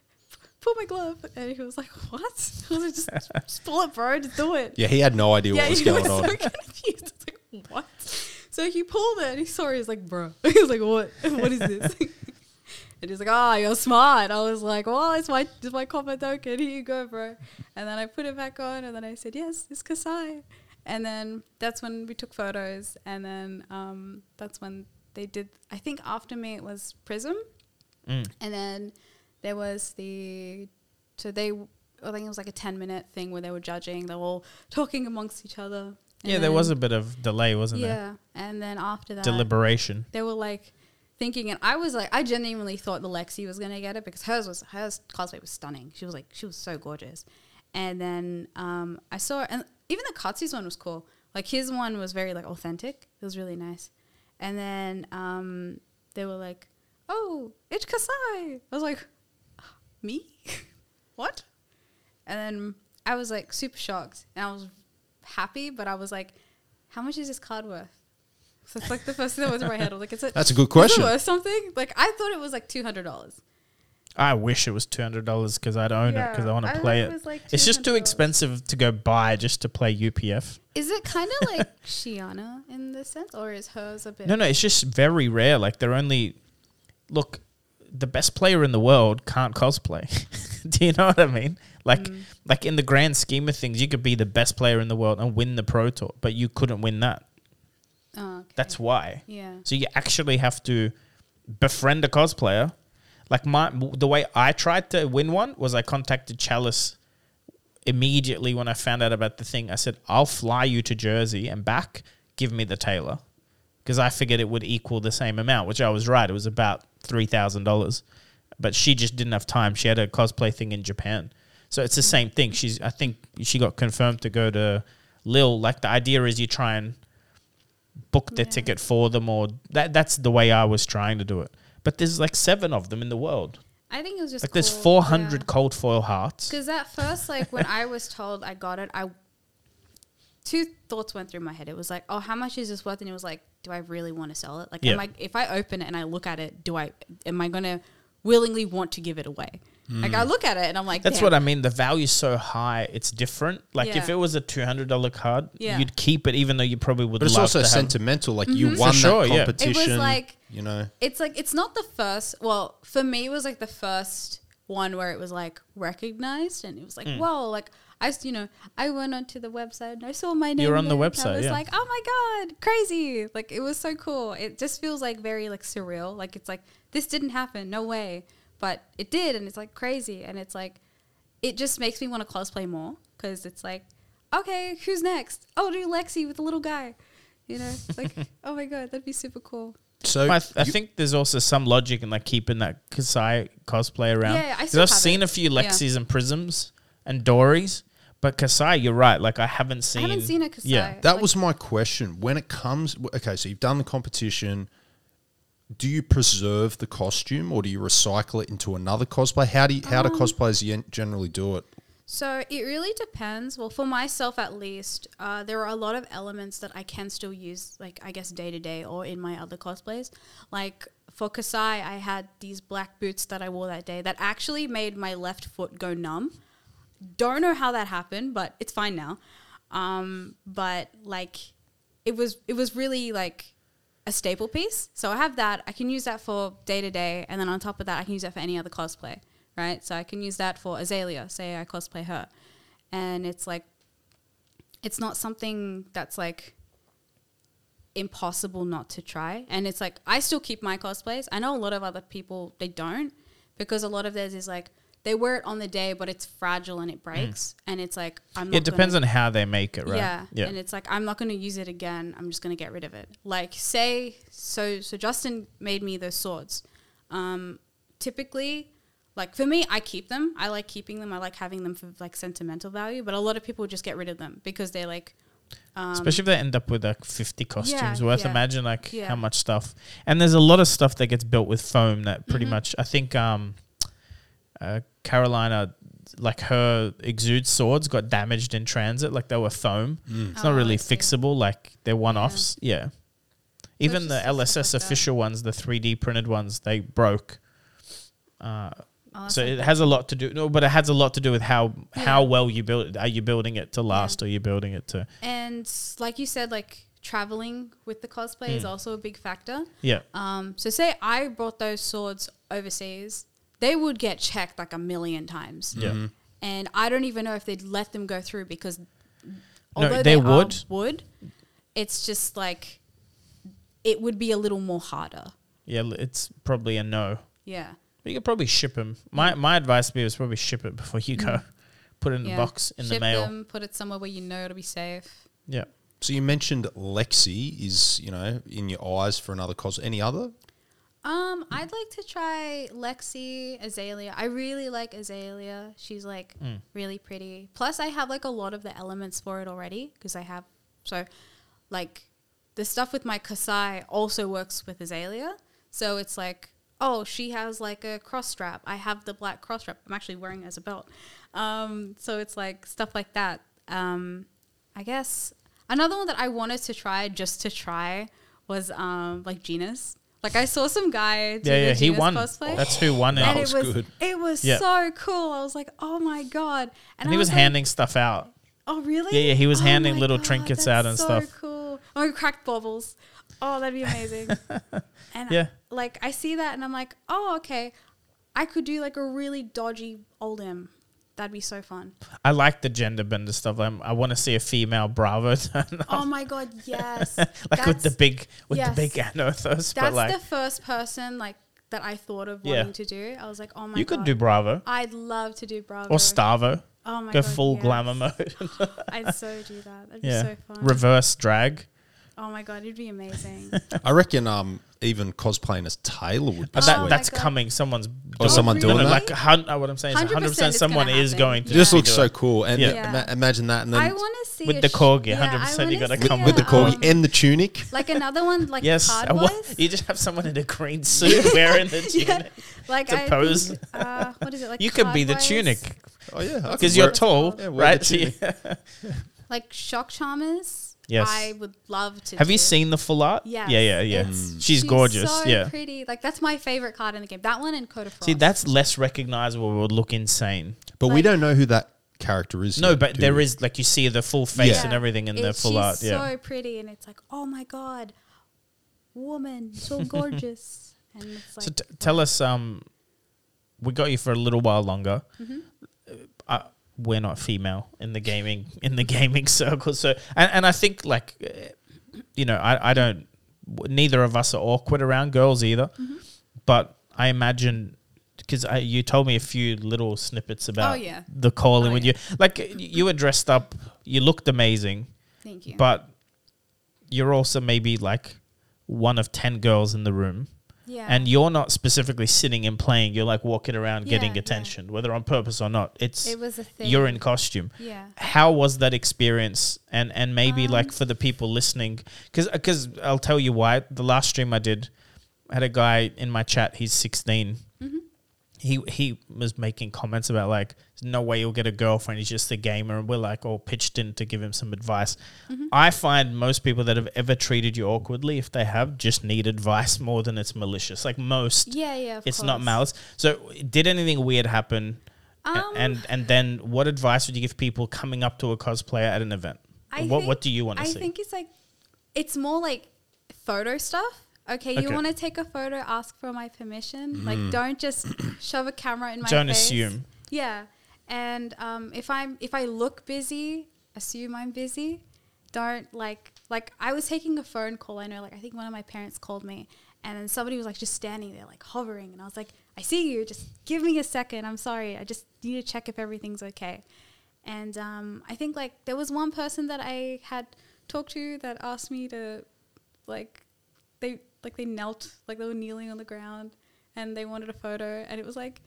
Speaker 3: pull my glove. And he was like, what? I was like, just, just pull it, bro. Just do it.
Speaker 1: Yeah, he had no idea
Speaker 3: Yeah,
Speaker 1: what was going
Speaker 3: was
Speaker 1: on.
Speaker 3: so confused. I was like, what? So he pulled it and he saw it. He was like, bro. He was like, what? What is this? and he's like, oh, you're smart. I was like, well, it's my, it's my copper token. Here you go, bro. And then I put it back on and then I said, yes, it's Kassai. And then that's when we took photos. And then um, that's when they did, I think after me it was Prism.
Speaker 2: Mm.
Speaker 3: And then there was the, so they, I think it was like a 10 minute thing where they were judging. They were all talking amongst each other. And
Speaker 2: Yeah, there was a bit of delay, wasn't there?
Speaker 3: yeah, and then after that,
Speaker 2: Deliberation.
Speaker 3: they were like thinking, and I was like, I genuinely thought the Lexi was gonna get it because hers was hers cosplay was stunning. She was like, she was so gorgeous. And then um, I saw, and even the Katsu's one was cool. Like his one was very like authentic. It was really nice. And then um, they were like, "Oh, it's Kassai." I was like, "Me? what?" And then I was like super shocked, and I was happy, but I was like, "How much is this card worth?" So it's like the first thing that went through my head. I was like, "Is it?"
Speaker 1: That's a good
Speaker 3: is it
Speaker 1: question.
Speaker 3: worth something? Like I thought it was like two hundred dollars.
Speaker 2: I wish it was two hundred dollars because I'd own it because I want to play
Speaker 3: it
Speaker 2: it.
Speaker 3: was, like,
Speaker 2: it's just too expensive to go buy just to play UPF.
Speaker 3: Is it kind of like Shiyana in this sense, or is hers a bit?
Speaker 2: No, no, it's just very rare. Like they're only look, the best player in the world can't cosplay. Do you know what I mean? Like,
Speaker 3: Mm.
Speaker 2: like in the grand scheme of things, you could be the best player in the world and win the pro tour, but you couldn't win that.
Speaker 3: Oh, okay.
Speaker 2: That's why.
Speaker 3: yeah.
Speaker 2: So you actually have to befriend a cosplayer. Like my the way I tried to win one was I contacted Chalice immediately when I found out about the thing. I said, "I'll fly you to Jersey and back. Give me the tailor." Because I figured it would equal the same amount, which I was right. It was about three thousand dollars, but she just didn't have time. She had a cosplay thing in Japan, so it's the same thing. She's, I think, she got confirmed to go to Lille. Like the idea is you try and book the
Speaker 3: Yeah.
Speaker 2: ticket for them, or that. That's the way I was trying to do it. But there's like seven of them in the world.
Speaker 3: I think it was just
Speaker 2: Like there's 400
Speaker 3: yeah.
Speaker 2: cold foil hearts.
Speaker 3: Because at first, like when I was told I got it, I two thoughts went through my head. It was like, oh, how much is this worth? And it was like, do I really want to sell it? Like, am I if I open it and I look at it, do I am I gonna willingly want to give it away? Like I look at it and I'm like.
Speaker 2: That's
Speaker 3: damn.
Speaker 2: what I mean. The value's so high, it's different. Like if it was a two hundred dollar card,
Speaker 3: Yeah.
Speaker 2: you'd keep it, even though you probably would. Love.
Speaker 1: But it's also
Speaker 2: to
Speaker 1: sentimental. Like you
Speaker 3: Mhm.
Speaker 1: won
Speaker 2: For sure,
Speaker 1: that
Speaker 2: yeah. It was
Speaker 3: like-
Speaker 1: you know,
Speaker 3: it's like it's not the first. Well, for me, it was like the first one where it was like recognized, and it was like,
Speaker 2: Mm.
Speaker 3: whoa, like I, s- you know, I went onto the website and I saw my name.
Speaker 2: You're on the
Speaker 3: there, and
Speaker 2: website,
Speaker 3: I was
Speaker 2: yeah.
Speaker 3: like, oh my god, crazy! Like it was so cool. It just feels like very like surreal. Like it's like this didn't happen, no way, but it did, and it's like crazy, and it's like it just makes me want to cosplay more because it's like, okay, who's next? Oh, do Lexi with the little guy. You know, It's like, oh my god, that'd be super cool.
Speaker 1: so
Speaker 2: I, th- I think there's also some logic in like keeping that Kassai cosplay around.
Speaker 3: Yeah, I
Speaker 2: 'Cause
Speaker 3: still
Speaker 2: I've seen
Speaker 3: it.
Speaker 2: a few
Speaker 3: Yeah.
Speaker 2: And Prisms and Dories, but Kassai, you're right. Like I haven't seen.
Speaker 3: I haven't seen a Kassai.
Speaker 2: Yeah,
Speaker 1: that
Speaker 3: like-
Speaker 1: was my question. When it comes, okay, so you've done the competition. Do you preserve the costume or do you recycle it into another cosplay? How do you, how do
Speaker 3: Um,
Speaker 1: cosplayers generally do it?
Speaker 3: So it really depends. Well, for myself at least, uh, there are a lot of elements that I can still use, like I guess day to day or in my other cosplays. Like for Kassai, I had these black boots that I wore that day that actually made my left foot go numb. Don't know how that happened, but it's fine now. Um, but like, it was it was really like a staple piece. So I have that. I can use that for day to day, and then on top of that, I can use that for any other cosplay, right? So I can use that for Azalea. Say I cosplay her, and it's like, it's not something that's like impossible not to try. And it's like I still keep my cosplays. I know a lot of other people they don't because a lot of theirs is like they wear it on the day, but it's fragile and it breaks, and it's like I'm. Not
Speaker 2: it depends
Speaker 3: gonna,
Speaker 2: on how they make it, right?
Speaker 3: yeah,
Speaker 2: yeah.
Speaker 3: and it's like I'm not going to use it again. I'm just going to get rid of it. Like say so so Justin made me those swords. Um, typically, like for me, I keep them. I like keeping them. I like having them for like sentimental value. But a lot of people just get rid of them because they're like, um,
Speaker 2: Especially if they end up with like 50 costumes yeah, worth.
Speaker 3: yeah.
Speaker 2: Imagine like
Speaker 3: Yeah.
Speaker 2: how much stuff. And there's a lot of stuff that gets built with foam that pretty
Speaker 3: Mhm.
Speaker 2: much, I think um, uh, Carolina, like her exude swords got damaged in transit. Like they were foam. It's not
Speaker 3: Oh,
Speaker 2: really
Speaker 3: I see.
Speaker 2: fixable. Like they're one offs. Yeah. Even the
Speaker 3: just stuff
Speaker 2: LSS
Speaker 3: like that.
Speaker 2: official ones, the 3D printed ones, they broke. Uh, So it has a lot to do. No, but it has a lot to do with how how well you build. it. Are you building it to last, or are you building it to?
Speaker 3: and like you said, like traveling with the cosplay is also a big factor.
Speaker 2: Yeah,
Speaker 3: Um, so say I brought those swords overseas, they would get checked like a million times.
Speaker 2: yeah.
Speaker 3: And I don't even know if they'd let them go through because
Speaker 2: No,
Speaker 3: although
Speaker 2: they
Speaker 3: they,
Speaker 2: would.
Speaker 3: are wood, it's just like it would be a little more harder.
Speaker 2: Yeah, it's probably a no.
Speaker 3: Yeah.
Speaker 2: But you could probably ship them. My my advice would be is probably ship it before you go. Put it in
Speaker 3: Mm. yeah.
Speaker 2: a box in
Speaker 3: Ship
Speaker 2: the mail.
Speaker 3: them, put it somewhere where you know it'll be safe.
Speaker 2: Yeah.
Speaker 1: So you mentioned Lexi is, you know, in your eyes for another cos. Any other?
Speaker 3: Um, I'd like to try Lexi, Azalea. I really like Azalea. She's like
Speaker 2: Mm.
Speaker 3: really pretty. Plus, I have like a lot of the elements for it already because I have so like the stuff with my Kassai also works with Azalea. So it's like, oh, she has like a cross strap. I have the black cross strap. I'm actually wearing it as a belt. Um, so it's like stuff like that. Um, I guess another one that I wanted to try just to try was um, like Genis. Like I saw some guy do
Speaker 2: Yeah, yeah. He won.
Speaker 3: cosplay.
Speaker 2: That's who won it.
Speaker 3: and
Speaker 1: That
Speaker 3: it
Speaker 1: was
Speaker 3: was
Speaker 1: good.
Speaker 3: it was
Speaker 2: Yeah.
Speaker 3: so cool. I was like, oh my god!
Speaker 2: And,
Speaker 3: I
Speaker 2: he was
Speaker 3: like,
Speaker 2: handing stuff out.
Speaker 3: Oh really?
Speaker 2: Yeah, yeah, he was
Speaker 3: Oh
Speaker 2: handing little
Speaker 3: God,
Speaker 2: trinkets out and
Speaker 3: so
Speaker 2: stuff.
Speaker 3: Cool. Oh, we cracked bubbles. Oh, that'd be amazing. and
Speaker 2: Yeah.
Speaker 3: like I see that and I'm like, oh okay, I could do like a really dodgy old M. That'd be so fun.
Speaker 2: I like the gender bender stuff. I'm, I want to see a female Bravo turn up.
Speaker 3: Oh my god, yes.
Speaker 2: like with the big with
Speaker 3: yes.
Speaker 2: the big anothos.
Speaker 3: That's
Speaker 2: like
Speaker 3: the first person like that I thought of
Speaker 2: Yeah.
Speaker 3: wanting to do. I was like, oh my god.
Speaker 2: you
Speaker 3: god.
Speaker 2: could do Bravo
Speaker 3: I'd love to do Bravo.
Speaker 2: or Starvo.
Speaker 3: Oh my
Speaker 2: Go
Speaker 3: god.
Speaker 2: full
Speaker 3: yes.
Speaker 2: glamour mode.
Speaker 3: I'd so do that. That'd
Speaker 2: yeah.
Speaker 3: be so fun.
Speaker 2: Reverse drag.
Speaker 3: Oh my god, it'd be amazing.
Speaker 1: I reckon um, even cosplaying as Taylor would be
Speaker 2: But
Speaker 3: Oh
Speaker 2: that,
Speaker 3: my
Speaker 2: that's
Speaker 3: God.
Speaker 2: coming. Someone's
Speaker 1: Oh, someone
Speaker 2: no,
Speaker 1: doing
Speaker 2: no,
Speaker 1: that?
Speaker 2: Like hun- uh, what I'm saying is
Speaker 3: 100%
Speaker 2: 100 percent
Speaker 3: it's
Speaker 2: someone
Speaker 3: gonna
Speaker 2: is
Speaker 3: happen.
Speaker 2: going to.
Speaker 1: It just
Speaker 3: Yeah.
Speaker 1: looks so cool. And
Speaker 2: Yeah.
Speaker 1: ima- imagine that. And then
Speaker 3: I want to see
Speaker 2: With
Speaker 3: a
Speaker 2: the
Speaker 3: sh-
Speaker 2: corgi,
Speaker 3: yeah,
Speaker 2: 100%
Speaker 3: I
Speaker 2: you
Speaker 3: wanna
Speaker 2: gotta
Speaker 3: see
Speaker 2: come
Speaker 3: a,
Speaker 1: with the corgi
Speaker 3: um,
Speaker 1: and the tunic.
Speaker 3: like another one, like
Speaker 2: Yes,
Speaker 3: card
Speaker 2: what-
Speaker 3: wise.
Speaker 2: you just have someone in a green suit wearing the tunic.
Speaker 3: yeah, like
Speaker 2: to
Speaker 3: I
Speaker 2: pose.
Speaker 3: Think, uh, what is it like?
Speaker 2: You could be the
Speaker 3: card-wise?
Speaker 2: tunic
Speaker 1: Oh yeah, I could
Speaker 2: because you're
Speaker 1: it.
Speaker 2: tall,
Speaker 1: Yeah, wear the
Speaker 2: right? So you-
Speaker 3: Like shock charmers.
Speaker 2: Yes.
Speaker 3: I would love to.
Speaker 2: have you seen the full art?
Speaker 3: Yes.
Speaker 2: Yeah, yeah, yeah.
Speaker 3: It's-
Speaker 2: She's,
Speaker 3: She's
Speaker 2: gorgeous.
Speaker 3: So
Speaker 2: yeah.
Speaker 3: pretty. Like that's my favorite card in the game. That one and Code of Frost.
Speaker 2: See, that's less recognizable. Would look insane.
Speaker 1: But we don't know who that character is.
Speaker 2: No,
Speaker 1: yet,
Speaker 2: but
Speaker 1: do
Speaker 2: there
Speaker 1: we?
Speaker 2: is like you see the full face
Speaker 1: Yeah.
Speaker 2: and everything in the full
Speaker 3: she's
Speaker 2: art. Yeah.
Speaker 3: so pretty, and it's like, oh my god, woman, so gorgeous. and it's like,
Speaker 2: So t- tell us, um, we got you for a little while longer.
Speaker 3: Mm-hmm.
Speaker 2: Uh, we're not female in the gaming in the gaming circle, so and, and I think like, uh, you know, I I don't. Neither of us are awkward around girls either,
Speaker 3: Mm-hmm.
Speaker 2: but I imagine because you told me a few little snippets about
Speaker 3: Oh, yeah.
Speaker 2: the calling
Speaker 3: Oh,
Speaker 2: when
Speaker 3: yeah.
Speaker 2: you like you were dressed up, you looked amazing,
Speaker 3: thank you.
Speaker 2: but you're also maybe like one of 10 girls in the room
Speaker 3: yeah,
Speaker 2: and you're not specifically sitting and playing you're like walking around
Speaker 3: Yeah,
Speaker 2: getting
Speaker 3: yeah.
Speaker 2: attention whether on purpose or not it's
Speaker 3: it was a thing.
Speaker 2: you're in costume
Speaker 3: Yeah.
Speaker 2: how was that experience and and maybe
Speaker 3: Um,
Speaker 2: like for the people listening because because i'll tell you why the last stream i did I had a guy in my chat he's 16
Speaker 3: Mm-hmm.
Speaker 2: He he was making comments about like no way you'll get a girlfriend he's just a gamer and we're like all pitched in to give him some advice
Speaker 3: Mm-hmm.
Speaker 2: i find most people that have ever treated you awkwardly if they have just need advice more than it's malicious like most
Speaker 3: Yeah, yeah. Of
Speaker 2: it's not
Speaker 3: course.
Speaker 2: malice so did anything weird happen
Speaker 3: Um,
Speaker 2: and and then what advice would you give people coming up to a cosplayer at an event
Speaker 3: I
Speaker 2: what
Speaker 3: think-
Speaker 2: what do you want to see I
Speaker 3: think it's like, it's more like photo stuff. Okay, you
Speaker 2: Okay.
Speaker 3: want to take a photo, ask for my permission. Like, don't just shove a camera in my face.
Speaker 2: Don't
Speaker 3: face.
Speaker 2: assume.
Speaker 3: Yeah, and um, if I'm if I look busy, assume I'm busy. Don't like like I was taking a phone call. I know, like I think one of my parents called me, and then somebody was like just standing there, like hovering, and I was like, I see you. Just give me a second. I'm sorry. I just need to check if everything's okay. And um, I think like there was one person that I had talked to that asked me to like they like they knelt like they were kneeling on the ground and they wanted a photo and it was like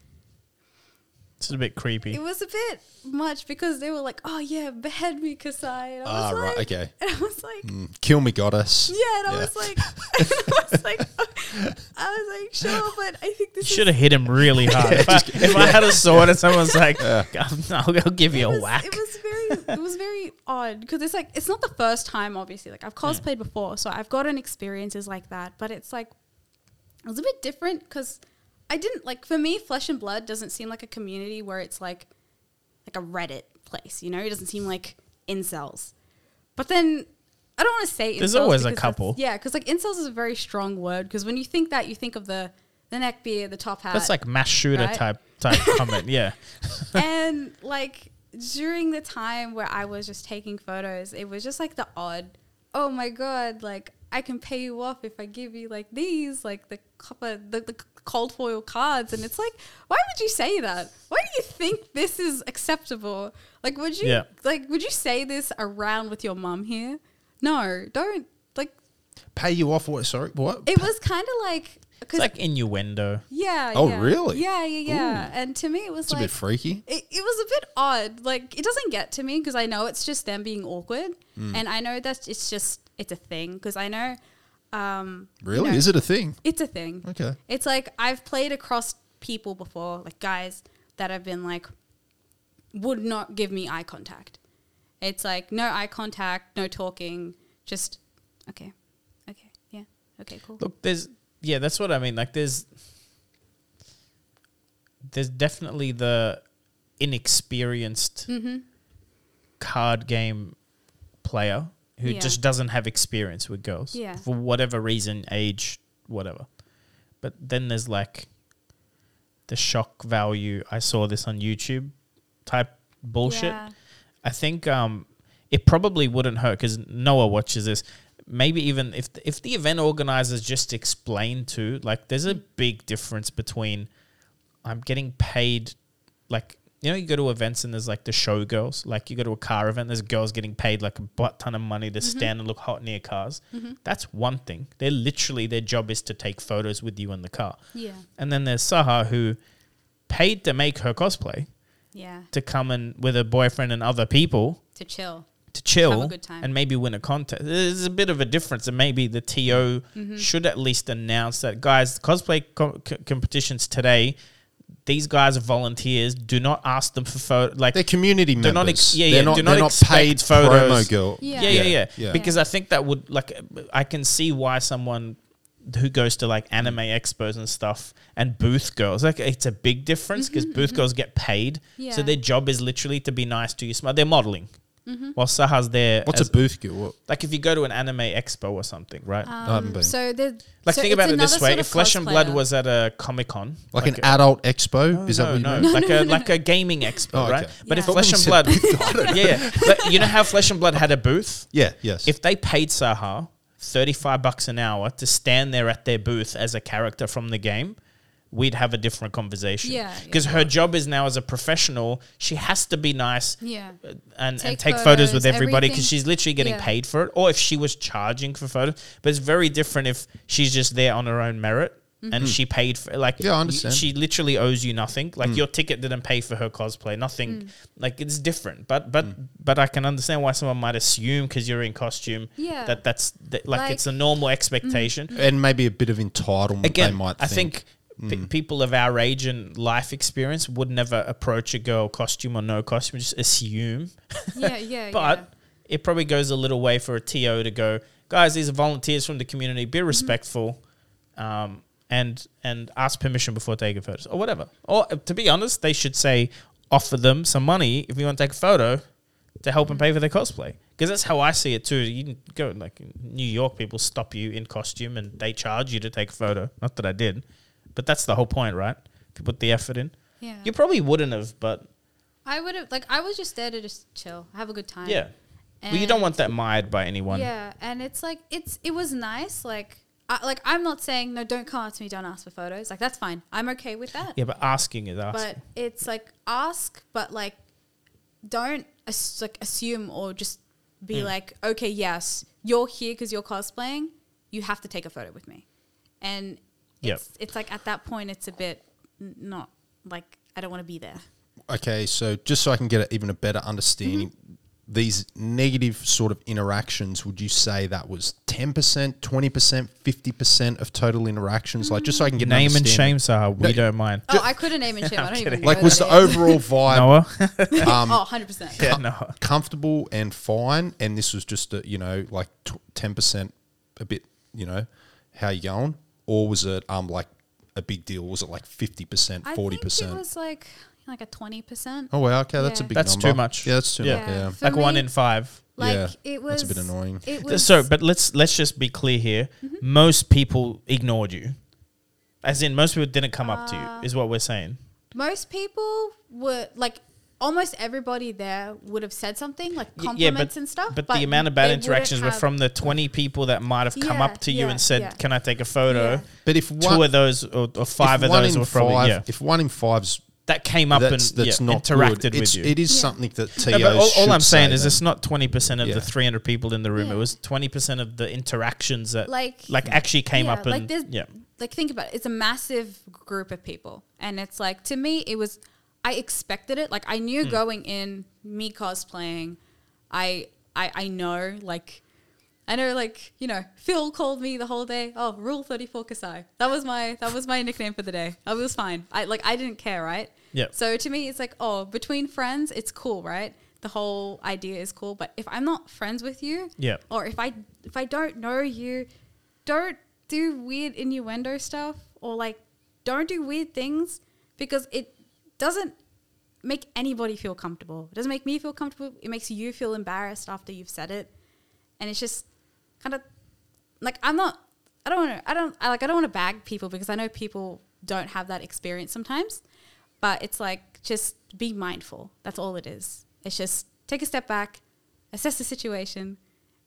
Speaker 2: it's a bit creepy
Speaker 3: it was a bit much because they were like oh yeah behead me Kassai and I
Speaker 1: Ah,
Speaker 3: was
Speaker 1: right,
Speaker 3: like
Speaker 1: okay.
Speaker 3: and I was like
Speaker 1: Mm, Kill me, goddess.
Speaker 3: yeah and I was like I was like I was like sure but I think this
Speaker 2: should have hit him really hard if, I, if I had a sword and someone's like I'll, I'll give you
Speaker 3: it
Speaker 2: a
Speaker 3: was,
Speaker 2: whack
Speaker 3: It was very, it was very odd because it's like it's not the first time. Obviously, like I've cosplayed before, so I've gotten experiences like that. But it's like it was a bit different because I didn't like for me, Flesh and Blood doesn't seem like a community where it's like like a Reddit place. You know, it doesn't seem like incels. But then I don't want to say
Speaker 2: There's always a couple.
Speaker 3: Yeah, because like incels is a very strong word. Because when you think that, you think of the the neck beard, the top hat.
Speaker 2: That's like mass shooter
Speaker 3: right?
Speaker 2: type type comment. Yeah.
Speaker 3: and like during the time where I was just taking photos, it was just like the odd, oh my god, like I can pay you off if I give you like these, like the copper, the, the cold foil cards, and it's like, why would you say that? Why do you think this is acceptable? Like, would you
Speaker 2: Yeah.
Speaker 3: like would you say this around with your mum here? No, don't. Like,
Speaker 1: Pay you off what? Sorry, what?
Speaker 3: it was kind of like.
Speaker 2: It's
Speaker 3: 'cause-
Speaker 2: like innuendo.
Speaker 3: yeah.
Speaker 1: Oh,
Speaker 3: yeah.
Speaker 1: really?
Speaker 3: Yeah, yeah, yeah. And to me, it was
Speaker 1: It's a
Speaker 3: like
Speaker 1: bit freaky.
Speaker 3: it, it was a bit odd. Like it doesn't get to me because I know it's just them being awkward,
Speaker 1: Mm.
Speaker 3: and I know that it's just it's a thing because I know. Um, you
Speaker 1: Really?
Speaker 3: know,
Speaker 1: Is it a thing?
Speaker 3: It's a thing.
Speaker 1: Okay.
Speaker 3: It's like I've played across people before, like guys that have been like would not give me eye contact. It's like no eye contact, no talking, just okay, okay, yeah, okay, cool.
Speaker 2: Look, there's yeah, that's what I mean. Like there's there's definitely the inexperienced
Speaker 3: Mm-hmm.
Speaker 2: card game player who
Speaker 3: Yeah.
Speaker 2: just doesn't have experience with girls
Speaker 3: Yeah.
Speaker 2: for whatever reason, age, whatever. But then there's like the shock value. I saw this on YouTube type bullshit.
Speaker 3: Yeah.
Speaker 2: I think um, it probably wouldn't hurt because Noah watches this. Maybe even if if the event organizers just explain to like, there's a big difference between I'm getting paid, like you know, you go to events and there's like the showgirls. Like you go to a car event, there's girls getting paid like a butt ton of money to stand and look hot near cars. That's one thing. They're literally their job is to take photos with you in the car.
Speaker 3: Yeah,
Speaker 2: And then there's Sahar who paid to make her cosplay
Speaker 3: yeah,
Speaker 2: to come and with her boyfriend and other people
Speaker 3: to chill.
Speaker 2: to chill
Speaker 3: Have a good time.
Speaker 2: and maybe win a contest. There's a bit of a difference, and maybe the TO
Speaker 3: Mm-hmm.
Speaker 2: should at least announce that, guys, cosplay co- co- competitions today. These guys are volunteers. Do not ask them for photo. Like,
Speaker 1: They're community
Speaker 2: They're
Speaker 1: members.
Speaker 2: not ex- yeah,
Speaker 1: they're
Speaker 2: yeah,
Speaker 1: not,
Speaker 2: do not
Speaker 1: they're not
Speaker 2: expect
Speaker 1: paid
Speaker 2: photos.
Speaker 1: promo girl.
Speaker 3: Yeah.
Speaker 2: yeah, yeah, yeah,
Speaker 1: Yeah, yeah.
Speaker 2: Because I think that would like, I can see why someone who goes to like anime expos and stuff and booth girls like it's a big difference because mm-hmm, booth mm-hmm. girls get paid,
Speaker 3: Yeah.
Speaker 2: so their job is literally to be nice to you. Smart. They're modeling. While Sahar's there,
Speaker 1: What's
Speaker 2: as-
Speaker 1: a booth girl? What?
Speaker 2: like if you go to an anime expo or something, right?
Speaker 1: haven't been.
Speaker 3: Um, So the
Speaker 2: like
Speaker 3: so
Speaker 2: think about it this way:
Speaker 3: sort
Speaker 2: if
Speaker 3: of
Speaker 2: Flesh and Blood was at a Comic Con,
Speaker 1: Like, an adult expo? Is that
Speaker 2: no,
Speaker 1: what you
Speaker 2: no,
Speaker 1: mean?
Speaker 2: like a like a gaming expo,
Speaker 1: Oh,
Speaker 2: right?
Speaker 1: okay.
Speaker 2: But if Flesh and Blood, yeah, yeah. But you know how Flesh and Blood had a booth?
Speaker 1: Yeah, yes.
Speaker 2: If they paid Sahar thirty five bucks an hour to stand there at their booth as a character from the game. We'd have a different conversation.
Speaker 3: Yeah,
Speaker 2: Because
Speaker 3: yeah.
Speaker 2: her job is now as a professional, she has to be nice
Speaker 3: yeah,
Speaker 2: and, and
Speaker 3: Take
Speaker 2: take photos, with everybody because she's literally getting
Speaker 3: Yeah.
Speaker 2: paid for it. Or if she was charging for photos, but it's very different if she's just there on her own merit
Speaker 3: Mm-hmm.
Speaker 2: and she paid for like.
Speaker 1: Yeah, I
Speaker 2: y-
Speaker 1: understand.
Speaker 2: She literally owes you nothing. Like your ticket didn't pay for her cosplay. Nothing.
Speaker 3: Mm.
Speaker 2: Like it's different. But but but I can understand why someone might assume because you're in costume.
Speaker 3: Yeah.
Speaker 2: That that's that, like,
Speaker 3: Like-
Speaker 2: it's a normal expectation.
Speaker 1: and maybe a bit of entitlement
Speaker 2: Again,
Speaker 1: they might
Speaker 2: I
Speaker 1: think.
Speaker 2: think. Pe- people of our age and life experience would never approach a girl costume or no costume, just assume
Speaker 3: yeah, yeah.
Speaker 2: but
Speaker 3: yeah.
Speaker 2: it probably goes a little way for a TO to go, guys, these are volunteers from the community.
Speaker 3: Mm-hmm.
Speaker 2: Be respectful, um, and and ask permission before taking photos or whatever. Or uh, to be honest, they should say offer them some money if you want to take a photo to help them pay for their cosplay. Because that's how I see it too. You can go like New York, people stop you in costume and they charge you to take a photo. Not that I did, but that's the whole point, right? If you put the effort in,
Speaker 3: yeah.
Speaker 2: you probably wouldn't have, but
Speaker 3: I would have like I was just there to just chill, have a good time.
Speaker 2: yeah. Well, you don't want that mired by anyone.
Speaker 3: Yeah, and it's like it's it was nice. Like I, like I'm not saying no, don't come up to me, don't ask for photos. Like that's fine. I'm okay with that.
Speaker 2: Yeah, but asking is asking.
Speaker 3: But it's like ask, but like don't as, like assume or just be
Speaker 2: Mm.
Speaker 3: like, okay, yes, you're here because you're cosplaying. You have to take a photo with me, and
Speaker 2: Yep.
Speaker 3: it's it's like at that point it's a bit n- not like I don't want to be there.
Speaker 1: Okay, so just so I can get a, even a better understanding,
Speaker 2: Mm-hmm.
Speaker 1: these negative sort of interactions, would you say that was 10%, 20%, 50% of total interactions? Like, just so I can get an
Speaker 2: Name and
Speaker 1: understanding.
Speaker 2: shame, Sahar. We
Speaker 1: No.
Speaker 2: don't mind.
Speaker 3: Oh, I couldn't name and shame. I don't even
Speaker 1: Like,
Speaker 3: know
Speaker 1: was
Speaker 3: that
Speaker 1: the
Speaker 3: is.
Speaker 1: overall vibe
Speaker 2: Noah?
Speaker 1: um,
Speaker 3: Oh, 100 percent.
Speaker 2: yeah, no.
Speaker 1: comfortable and fine? And this was just, a, you know, like t- 10%, a bit, you know, how you going? Or was it um like a big deal? Was it like fifty percent, forty
Speaker 3: think it
Speaker 1: percent?
Speaker 3: was like like a twenty percent.
Speaker 1: Oh wow, okay, that's a big.
Speaker 2: That's
Speaker 1: number.
Speaker 2: too much.
Speaker 1: Yeah, that's too
Speaker 2: Yeah.
Speaker 1: much. Yeah.
Speaker 3: For
Speaker 2: like one in five.
Speaker 3: Like
Speaker 1: Yeah,
Speaker 3: it was
Speaker 1: that's a bit annoying.
Speaker 3: It was
Speaker 2: So, but let's let's just be clear here.
Speaker 3: Mm-hmm.
Speaker 2: Most people ignored you, as in most people didn't come up to
Speaker 3: Uh,
Speaker 2: you. Is what we're saying.
Speaker 3: most people were like almost everybody there would have said something like
Speaker 2: Y-
Speaker 3: compliments and stuff.
Speaker 2: But, the amount of bad interactions were from the twenty people that might have come
Speaker 3: Yeah,
Speaker 2: up to you
Speaker 3: yeah,
Speaker 2: and said,
Speaker 3: yeah.
Speaker 2: "Can I take a photo?"
Speaker 3: Yeah.
Speaker 1: But if
Speaker 2: Two of those or, or five of those were probably
Speaker 1: five,
Speaker 2: yeah.
Speaker 1: if one in five's
Speaker 2: That came up
Speaker 1: that's,
Speaker 2: and
Speaker 1: that's
Speaker 2: yeah,
Speaker 1: not
Speaker 2: interacted
Speaker 1: good.
Speaker 2: with
Speaker 1: It's,
Speaker 2: you.
Speaker 1: It is
Speaker 3: Yeah.
Speaker 1: something that TOs
Speaker 2: No, all, all I'm saying
Speaker 1: say
Speaker 2: is
Speaker 1: then.
Speaker 2: it's not twenty percent of
Speaker 1: Yeah.
Speaker 2: the three hundred people in the room.
Speaker 3: Yeah.
Speaker 2: It was twenty percent of the interactions that like,
Speaker 3: like
Speaker 2: actually came
Speaker 3: yeah,
Speaker 2: up and
Speaker 3: like there's-
Speaker 2: yeah.
Speaker 3: like think about it. It's a massive group of people, and it's like to me, it was. I expected it. Like I knew hmm. going in, me cosplaying, I I I know like. I know, like you know, Phil called me the whole day. Oh, Rule Thirty Four Kassai. That was my that was my nickname for the day. I was fine. I like I didn't care, right?
Speaker 2: Yeah.
Speaker 3: So to me, it's like oh, between friends, it's cool, right? The whole idea is cool. But if I'm not friends with you,
Speaker 2: Yeah.
Speaker 3: or if I if I don't know you, don't do weird innuendo stuff or like don't do weird things because it doesn't make anybody feel comfortable. It doesn't make me feel comfortable. It makes you feel embarrassed after you've said it, and it's just kind of like I'm not. I don't want to. I don't. I like. I don't want to bag people because I know people don't have that experience sometimes. But it's like just be mindful. That's all it is. It's just take a step back, assess the situation,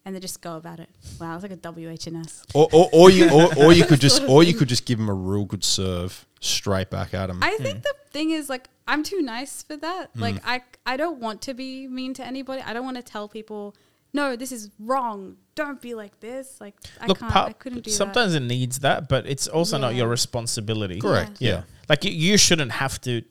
Speaker 3: and then just go about it. Wow, it's like a WHS.
Speaker 1: or, or, or you or, or you could just or you could just give him a real good serve straight back at him.
Speaker 3: I think the thing is like I'm too nice for that.
Speaker 2: Mm.
Speaker 3: Like I I don't want to be mean to anybody. I don't want to tell people, no, this is wrong. Don't be like this. Like I
Speaker 2: Look,
Speaker 3: can't.
Speaker 2: part-
Speaker 3: I couldn't do that.
Speaker 2: sometimes it needs that, but it's also not
Speaker 3: Yeah.
Speaker 2: your responsibility.
Speaker 1: Correct.
Speaker 2: Yeah.
Speaker 1: Yeah.
Speaker 2: Like you, you shouldn't have to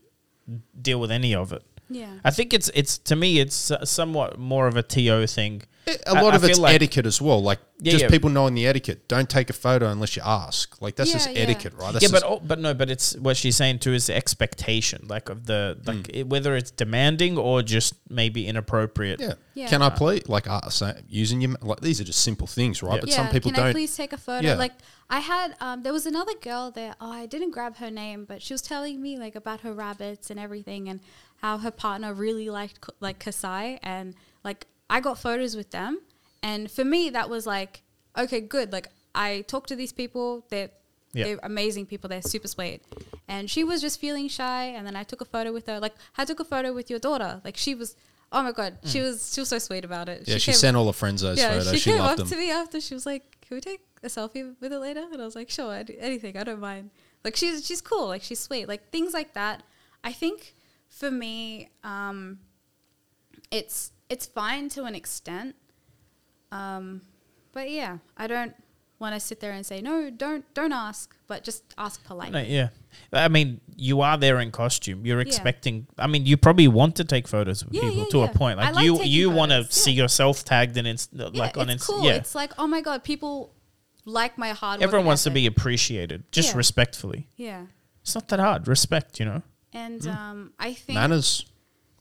Speaker 2: deal with any of it.
Speaker 3: that. Yeah.
Speaker 2: I think it's it's to me it's uh, somewhat more of a TO thing.
Speaker 1: A
Speaker 2: I-
Speaker 1: lot
Speaker 2: I
Speaker 1: of it's
Speaker 2: like-
Speaker 1: etiquette as well. Like
Speaker 2: Yeah,
Speaker 1: just
Speaker 2: yeah.
Speaker 1: people knowing the etiquette. Don't take a photo unless you ask. Like that's
Speaker 3: Yeah,
Speaker 1: just
Speaker 3: yeah.
Speaker 1: etiquette, right? That's
Speaker 2: yeah, but oh, but no, but it's what she's saying too is the expectation, like of the
Speaker 1: Mm.
Speaker 2: like it, whether it's demanding or just maybe inappropriate.
Speaker 1: yeah.
Speaker 3: Yeah.
Speaker 1: Can I please like uh, say, using your like these are just simple things, right?
Speaker 2: Yeah.
Speaker 1: But
Speaker 3: yeah.
Speaker 1: some people
Speaker 3: Can I
Speaker 1: don't.
Speaker 3: please take a photo?
Speaker 1: Yeah.
Speaker 3: Like I had, um, there was another girl there. Oh, I didn't grab her name, but she was telling me like about her rabbits and everything, and how her partner really liked like Kassai, and like I got photos with them, and for me that was like okay, good. Like I talked to these people, they're
Speaker 2: Yeah.
Speaker 3: they're amazing people. They're super sweet, and she was just feeling shy, and then I took a photo with her. Like I took a photo with your daughter. Like she was. Oh my god, she was she was so sweet about it.
Speaker 1: Mm. yeah, she,
Speaker 3: came-
Speaker 1: sent all her friends those
Speaker 3: yeah,
Speaker 1: photos.
Speaker 3: she,
Speaker 1: She,
Speaker 3: came
Speaker 1: loved
Speaker 3: up
Speaker 1: them.
Speaker 3: to me after. She was like, "Can we take a selfie with it later?" And I was like, "Sure, I'd, anything. I don't mind." Like she's she's cool. Like she's sweet. Like things like that. I think for me, um, it's it's fine to an extent. Um, but yeah, I don't want to sit there and say no. Don't don't ask, but just ask politely.
Speaker 2: No, yeah. I mean, you are there in costume. You're
Speaker 3: Yeah.
Speaker 2: expecting. I mean, you probably want to take photos of
Speaker 3: Yeah,
Speaker 2: people
Speaker 3: yeah,
Speaker 2: to a
Speaker 3: yeah.
Speaker 2: point.
Speaker 3: I
Speaker 2: Like,
Speaker 3: like
Speaker 2: you, you want to
Speaker 3: photos,
Speaker 2: see
Speaker 3: yeah.
Speaker 2: yourself tagged in, inst-
Speaker 3: Yeah,
Speaker 2: like on
Speaker 3: it's
Speaker 2: Insta.
Speaker 3: cool.
Speaker 2: Yeah,
Speaker 3: It's like oh my god, people like my hard.
Speaker 2: everyone
Speaker 3: work
Speaker 2: wants to be appreciated, just
Speaker 3: Yeah.
Speaker 2: respectfully.
Speaker 3: Yeah,
Speaker 2: It's not that hard. Respect, you know.
Speaker 3: and
Speaker 2: Mm.
Speaker 3: um, I think
Speaker 1: Manners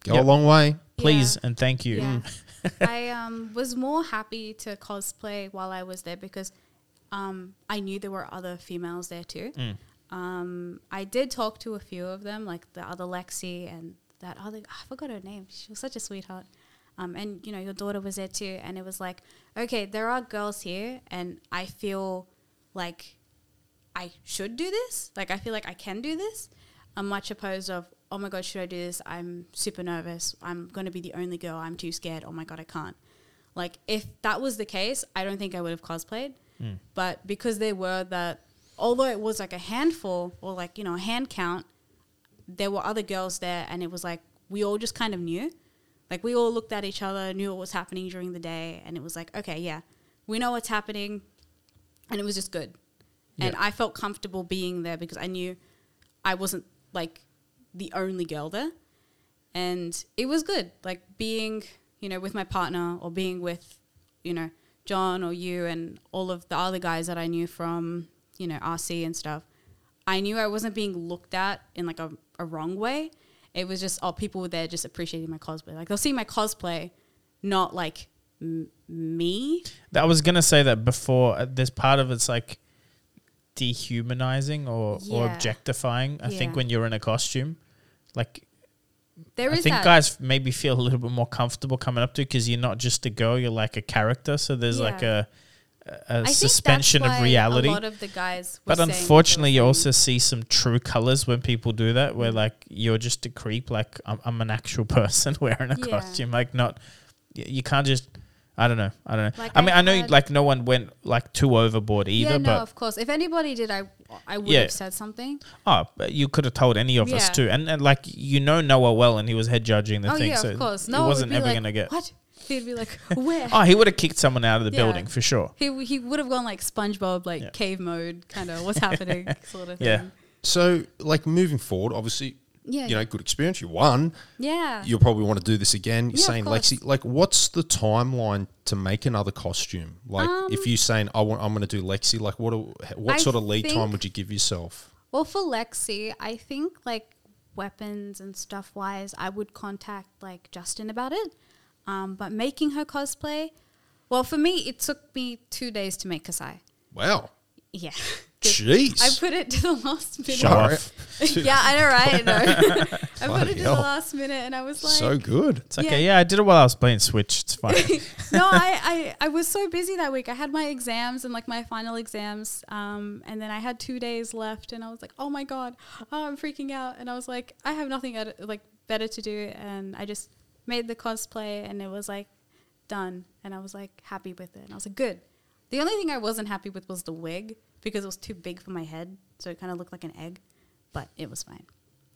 Speaker 1: go
Speaker 2: Yep.
Speaker 1: a long way.
Speaker 2: Please
Speaker 3: Yeah.
Speaker 2: and thank you.
Speaker 3: Yeah. I um, was more happy to cosplay while I was there because um, I knew there were other females there too.
Speaker 2: Mm.
Speaker 3: Um, I did talk to a few of them, like the other Lexi and that other. I forgot her name. She was such a sweetheart. Um, and you know, your daughter was there too, and it was like, okay, there are girls here, and I feel like I should do this. Like I feel like I can do this. I'm much opposed of, oh my god, should I do this? I'm super nervous. I'm gonna be the only girl. I'm too scared. Oh my god, I can't. Like if that was the case, I don't think I would have cosplayed. Hmm. But because there were that, although it was like a handful or like you know a hand count, there were other girls there, and it was like we all just kind of knew. Like we all looked at each other, knew what was happening during the day, and it was like, okay, yeah, we know what's happening, and it was just good. And I felt comfortable being there because I knew I wasn't like the only girl there, and it was good. Like being, you know, with my partner or being with, you know, John or you and all of the other guys that I knew from, you know, RC and stuff. I knew I wasn't being looked at in like a, a wrong way. It was just, oh, people were there just appreciating my cosplay. Like they'll see my cosplay, not like m- me.
Speaker 2: I was gonna say that before. uh, There's part of it's like dehumanizing or, or objectifying. I think when you're in a costume, like
Speaker 3: There
Speaker 2: I think
Speaker 3: that.
Speaker 2: guys maybe feel a little bit more comfortable coming up to because you're not just a girl, you're like a character. So there's like a a
Speaker 3: I
Speaker 2: suspension of reality.
Speaker 3: A lot of the guys. Were
Speaker 2: But unfortunately, you also see some true colors when people do that, where
Speaker 3: Mm.
Speaker 2: like you're just a creep. Like I'm, I'm an actual person wearing a
Speaker 3: Yeah.
Speaker 2: costume. Like not, you can't just. I don't know. I don't know.
Speaker 3: Like
Speaker 2: I mean,
Speaker 3: I
Speaker 2: I know
Speaker 3: had-
Speaker 2: like no one went like too overboard either,
Speaker 3: Yeah, no,
Speaker 2: but
Speaker 3: of course. If anybody did, I I would
Speaker 2: Yeah.
Speaker 3: have said something.
Speaker 2: oh, but you could have told any of us too. And, and like you know Noah well, and he was head judging the
Speaker 3: oh
Speaker 2: thing,
Speaker 3: yeah,
Speaker 2: so
Speaker 3: of course.
Speaker 2: it
Speaker 3: No,
Speaker 2: wasn't ever
Speaker 3: like,
Speaker 2: gonna get.
Speaker 3: what. He'd be like, where?
Speaker 2: Oh, he would have kicked someone out of the
Speaker 3: Yeah.
Speaker 2: building for sure.
Speaker 3: He he would have gone like SpongeBob, like
Speaker 2: Yeah.
Speaker 3: cave mode, kind of what's happening, sort of thing.
Speaker 2: Yeah.
Speaker 1: So, like moving forward, obviously,
Speaker 3: Yeah.
Speaker 1: you know, good experience. You won.
Speaker 3: Yeah.
Speaker 1: You'll probably want to do this again. You're
Speaker 3: Yeah, of
Speaker 1: saying,
Speaker 3: course.
Speaker 1: Lexi, like, what's the timeline to make another costume? Like, if
Speaker 3: Um,
Speaker 1: you're saying, I want, I'm going to do Lexi, like, what, do- what
Speaker 3: I
Speaker 1: sort of lead time
Speaker 3: think-
Speaker 1: would you give yourself?
Speaker 3: Well, for Lexi, I think like weapons and stuff wise, I would contact like Justin about it. Um, but making her cosplay, well, for me, it took me two days to make Kassai.
Speaker 1: Wow.
Speaker 3: Yeah.
Speaker 1: Jeez.
Speaker 3: I put it to the last minute.
Speaker 2: Show
Speaker 1: Alright.
Speaker 2: off.
Speaker 3: yeah, I know, right? I know. I put it to
Speaker 1: hell.
Speaker 3: the last minute, and I was like,
Speaker 1: so good.
Speaker 2: It's okay. Yeah. I did it while I was playing Switch. It's fine.
Speaker 3: no, I, I, I was so busy that week. I had my exams and like my final exams. Um, and then I had two days left and I was like, oh my God, oh, I'm freaking out. And I was like, I have nothing at, like better to do. And I just made the cosplay and it was like done. And I was like happy with it. And I was like, good. The only thing I wasn't happy with was the wig because it was too big for my head. So it kind of looked like an egg, but it was fine.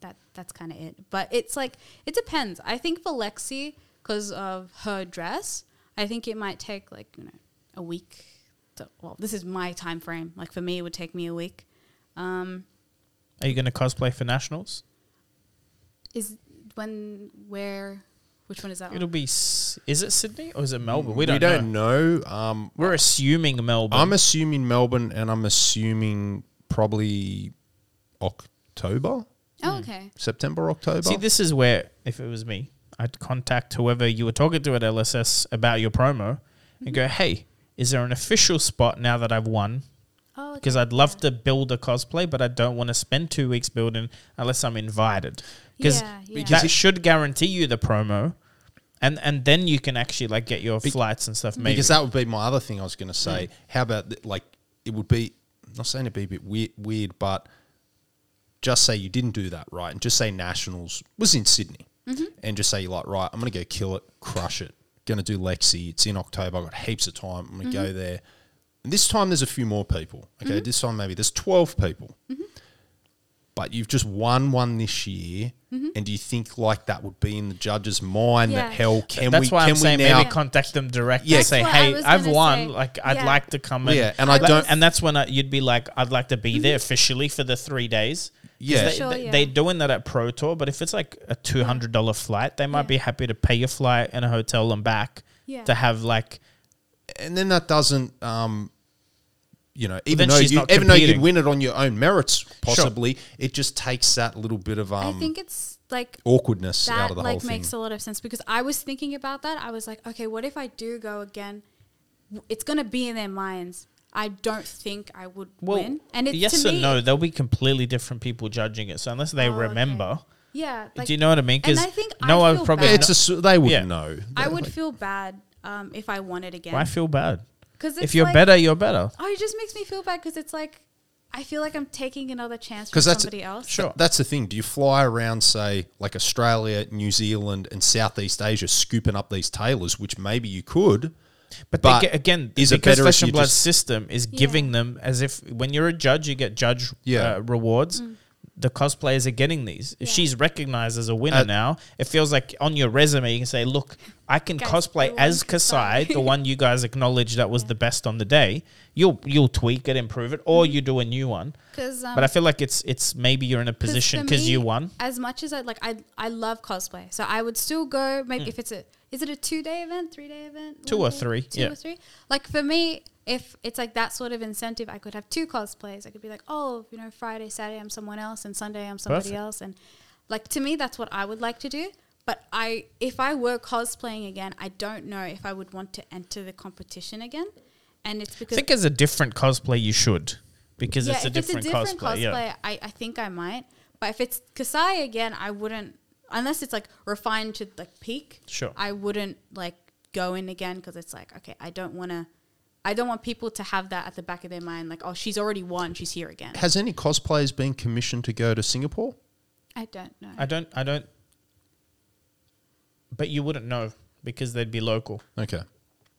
Speaker 3: That that's kind of it. But it's like it depends. I think for Lexi, because of her dress, I think it might take like you know a week. To, well, this is my time frame. Like for me, it would take me a week. Um,
Speaker 2: Are you going to cosplay for nationals?
Speaker 3: is when where which one is that?
Speaker 2: It'll
Speaker 3: One?
Speaker 2: be. Is it Sydney or is it Melbourne? Mm, we
Speaker 1: We
Speaker 2: don't,
Speaker 1: don't,
Speaker 2: know.
Speaker 1: know. Um,
Speaker 2: We're assuming Melbourne.
Speaker 1: I'm assuming Melbourne, and I'm assuming probably October,
Speaker 3: Oh, hmm. okay.
Speaker 1: September, October.
Speaker 2: See, this is where, if it was me, I'd contact whoever you were talking to at LSS about your promo and mm-hmm. go, hey, is there an official spot now that I've won?
Speaker 3: Oh, okay.
Speaker 2: Because I'd love to build a cosplay, but I don't want to spend two weeks building unless I'm invited. Because
Speaker 3: Yeah, yeah.
Speaker 2: that should guarantee you the promo. And, and then you can actually like get your flights and stuff. Maybe
Speaker 1: Because that would be my other thing I was going to say. Mm. How about th- like it would be I'm not saying it'd be a bit weird, weird, but just say you didn't do that right, and just say nationals was in Sydney, mm-hmm. and just say you're like right, I'm going to go kill it, crush it. Going to do Lexi. It's in October. I've got heaps of time. I'm going to go mm-hmm. there. And this time there's a few more people. Okay, mm-hmm. this time maybe there's 12 people. Mm-hmm. But you've just won one this year, mm-hmm. and do you think like that would be in the judge's mind that hell can
Speaker 2: That's
Speaker 1: we
Speaker 2: why
Speaker 1: can
Speaker 2: I'm
Speaker 1: we
Speaker 2: saying
Speaker 1: now
Speaker 2: maybe contact them directly
Speaker 1: Yeah.
Speaker 2: and say,
Speaker 3: That's what I
Speaker 2: "Hey, I've won.
Speaker 3: say.
Speaker 2: Like, I'd
Speaker 3: Yeah.
Speaker 2: like to come and
Speaker 1: Yeah, and I
Speaker 2: I'd-
Speaker 1: don't-
Speaker 2: And that's when I, you'd be like, "I'd like to be there officially for the three days.
Speaker 1: Yeah.
Speaker 2: They,
Speaker 3: sure, yeah.
Speaker 2: They, are doing that at Pro Tour, but if it's like a two hundred dollar flight, they might
Speaker 3: Yeah.
Speaker 2: be happy to pay your flight and a hotel and back
Speaker 3: Yeah.
Speaker 2: to have like.
Speaker 1: And then that doesn't um you know even though you
Speaker 2: not
Speaker 1: even though you'd win it on your own merits possibly it just takes that little bit of um
Speaker 3: I think it's like
Speaker 1: awkwardness out
Speaker 3: that
Speaker 1: of the
Speaker 3: like
Speaker 1: whole thing
Speaker 3: makes a lot of sense because I was thinking about that. I was like, okay, what if I do go again? It's gonna be in their minds. I don't think I would
Speaker 2: Well,
Speaker 3: win. And it's
Speaker 2: yes
Speaker 3: to
Speaker 2: and
Speaker 3: me,
Speaker 2: no, there'll be completely different people judging it. So unless they
Speaker 3: Oh, okay.
Speaker 2: remember,
Speaker 3: Yeah. Like,
Speaker 2: do you know what I mean?
Speaker 3: and
Speaker 2: Because
Speaker 3: I think I
Speaker 2: no, I
Speaker 3: feel
Speaker 2: probably
Speaker 3: bad.
Speaker 1: it's a s they wouldn't
Speaker 2: Yeah.
Speaker 1: know
Speaker 3: I would feel bad um, if I won it again.
Speaker 2: why feel bad?
Speaker 3: Because
Speaker 2: If you're better, you're better.
Speaker 3: oh, it just makes me feel bad because it's like I feel like I'm taking another chance from
Speaker 1: 'Cause that's-
Speaker 3: somebody else.
Speaker 2: Sure.
Speaker 1: that's the thing do you fly around say like australia new zealand and southeast asia scooping up these tailors which maybe you could
Speaker 2: But,
Speaker 1: But
Speaker 2: they get, again,
Speaker 1: is it
Speaker 2: because
Speaker 1: better
Speaker 2: Flesh and Blood
Speaker 1: just-
Speaker 2: system is
Speaker 3: Yeah.
Speaker 2: giving them as if when you're a judge, you get judge
Speaker 1: Yeah.
Speaker 2: uh, rewards. The cosplayers are getting these. If.
Speaker 3: Yeah.
Speaker 2: she's recognized as a winner
Speaker 1: Uh,
Speaker 2: now, it feels like on your resume you can say, "Look, I can cosplay as
Speaker 3: Kassai."
Speaker 2: Kassai, the one you guys acknowledged that was
Speaker 3: Yeah.
Speaker 2: the best on the day." You'll you'll tweak it, improve it, or you do a new one.
Speaker 3: Um,
Speaker 2: But I feel like it's it's maybe you're in a position because you won.
Speaker 3: As much as I like, I I love cosplay, so I would still go. Maybe
Speaker 2: Mm.
Speaker 3: if it's a is it a two day event, three day event,
Speaker 2: Two or
Speaker 3: day?
Speaker 2: three,
Speaker 3: two
Speaker 2: yeah.
Speaker 3: or three. Like for me, if it's like that sort of incentive, I could have two cosplays. I could be like, oh, you know, Friday, Saturday, I'm someone else, and Sunday, I'm somebody
Speaker 2: Perfect.
Speaker 3: else, and like to me, that's what I would like to do. But I, if I were cosplaying again, I don't know if I would want to enter the competition again, and it's because I
Speaker 2: think as a different cosplay, you should because
Speaker 3: yeah,
Speaker 2: it's a
Speaker 3: if
Speaker 2: different,
Speaker 3: it's a different
Speaker 2: cosplay.
Speaker 3: cosplay,
Speaker 2: Yeah.
Speaker 3: I, I think I might. But if it's Kassai again, I wouldn't unless it's like refined to like peak.
Speaker 2: Sure.
Speaker 3: I wouldn't like go in again because it's like okay, I don't want to. I don't want people to have that at the back of their mind, like, oh, she's already won, she's here again.
Speaker 1: Has any cosplayers been commissioned to go to Singapore?
Speaker 3: I don't know.
Speaker 2: I don't. I don't. But you wouldn't know because they'd be local.
Speaker 1: Okay.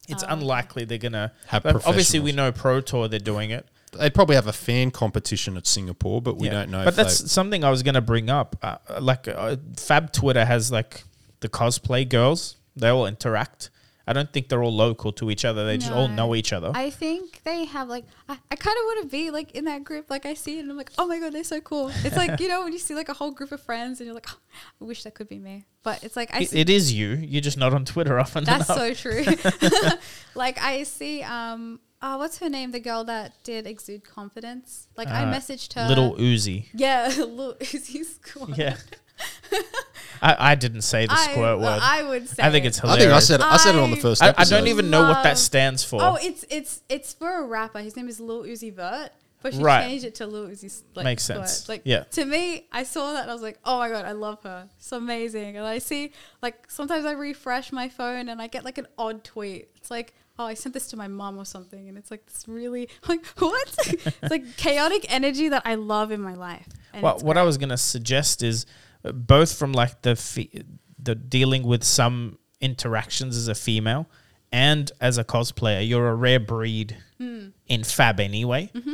Speaker 2: It's
Speaker 3: Oh, okay.
Speaker 2: unlikely they're gonna
Speaker 1: Have
Speaker 2: Obviously, we know Pro Tour they're doing it.
Speaker 1: They'd probably have a fan competition at Singapore, but we
Speaker 2: Yeah.
Speaker 1: don't know.
Speaker 2: But
Speaker 1: if
Speaker 2: that's
Speaker 1: they-
Speaker 2: something I was gonna bring up. Uh, like uh, Fab Twitter has like the cosplay girls. They all interact. I don't think they're all local to each other. They just all know each other.
Speaker 3: I think they have like I, I kind of want to be like in that group. Like I see it and I'm like, oh my god, they're so cool. It's like you know when you see like a whole group of friends and you're like, oh, I wish that could be me. But it's like I
Speaker 2: It-
Speaker 3: see,
Speaker 2: it is you. You're just not on Twitter often
Speaker 3: that's
Speaker 2: enough.
Speaker 3: so true. like I see um oh what's her name? The girl that did exude confidence. Like I
Speaker 2: Uh,
Speaker 3: messaged her.
Speaker 2: Little Uzi.
Speaker 3: yeah, little Uzi squad.
Speaker 2: Yeah. I, I didn't say the
Speaker 3: I,
Speaker 2: squirt word.
Speaker 3: I would say.
Speaker 2: I think it's
Speaker 1: I
Speaker 2: hilarious.
Speaker 1: think I said I said it on the
Speaker 3: I-
Speaker 1: first
Speaker 2: I, I don't even know what that stands for.
Speaker 3: Oh, it's it's it's for a rapper. His name is Lil Uzi Vert, but she
Speaker 2: Right.
Speaker 3: changed it to Lil Uzi. Like,
Speaker 2: Makes
Speaker 3: Vert.
Speaker 2: sense.
Speaker 3: Like
Speaker 2: Yeah.
Speaker 3: to me, I saw that and I was like, oh my god, I love her. It's amazing. And I see like sometimes I refresh my phone and I get like an odd tweet. It's like. Oh, I sent this to my mom or something, and it's like this really like what? it's like chaotic energy that I love in my life.
Speaker 2: Well, what I was gonna suggest is uh, both from like the fe- the dealing with some interactions as a female and as a cosplayer, you're a rare breed
Speaker 3: Hmm.
Speaker 2: in Fab anyway.
Speaker 3: Mm-hmm.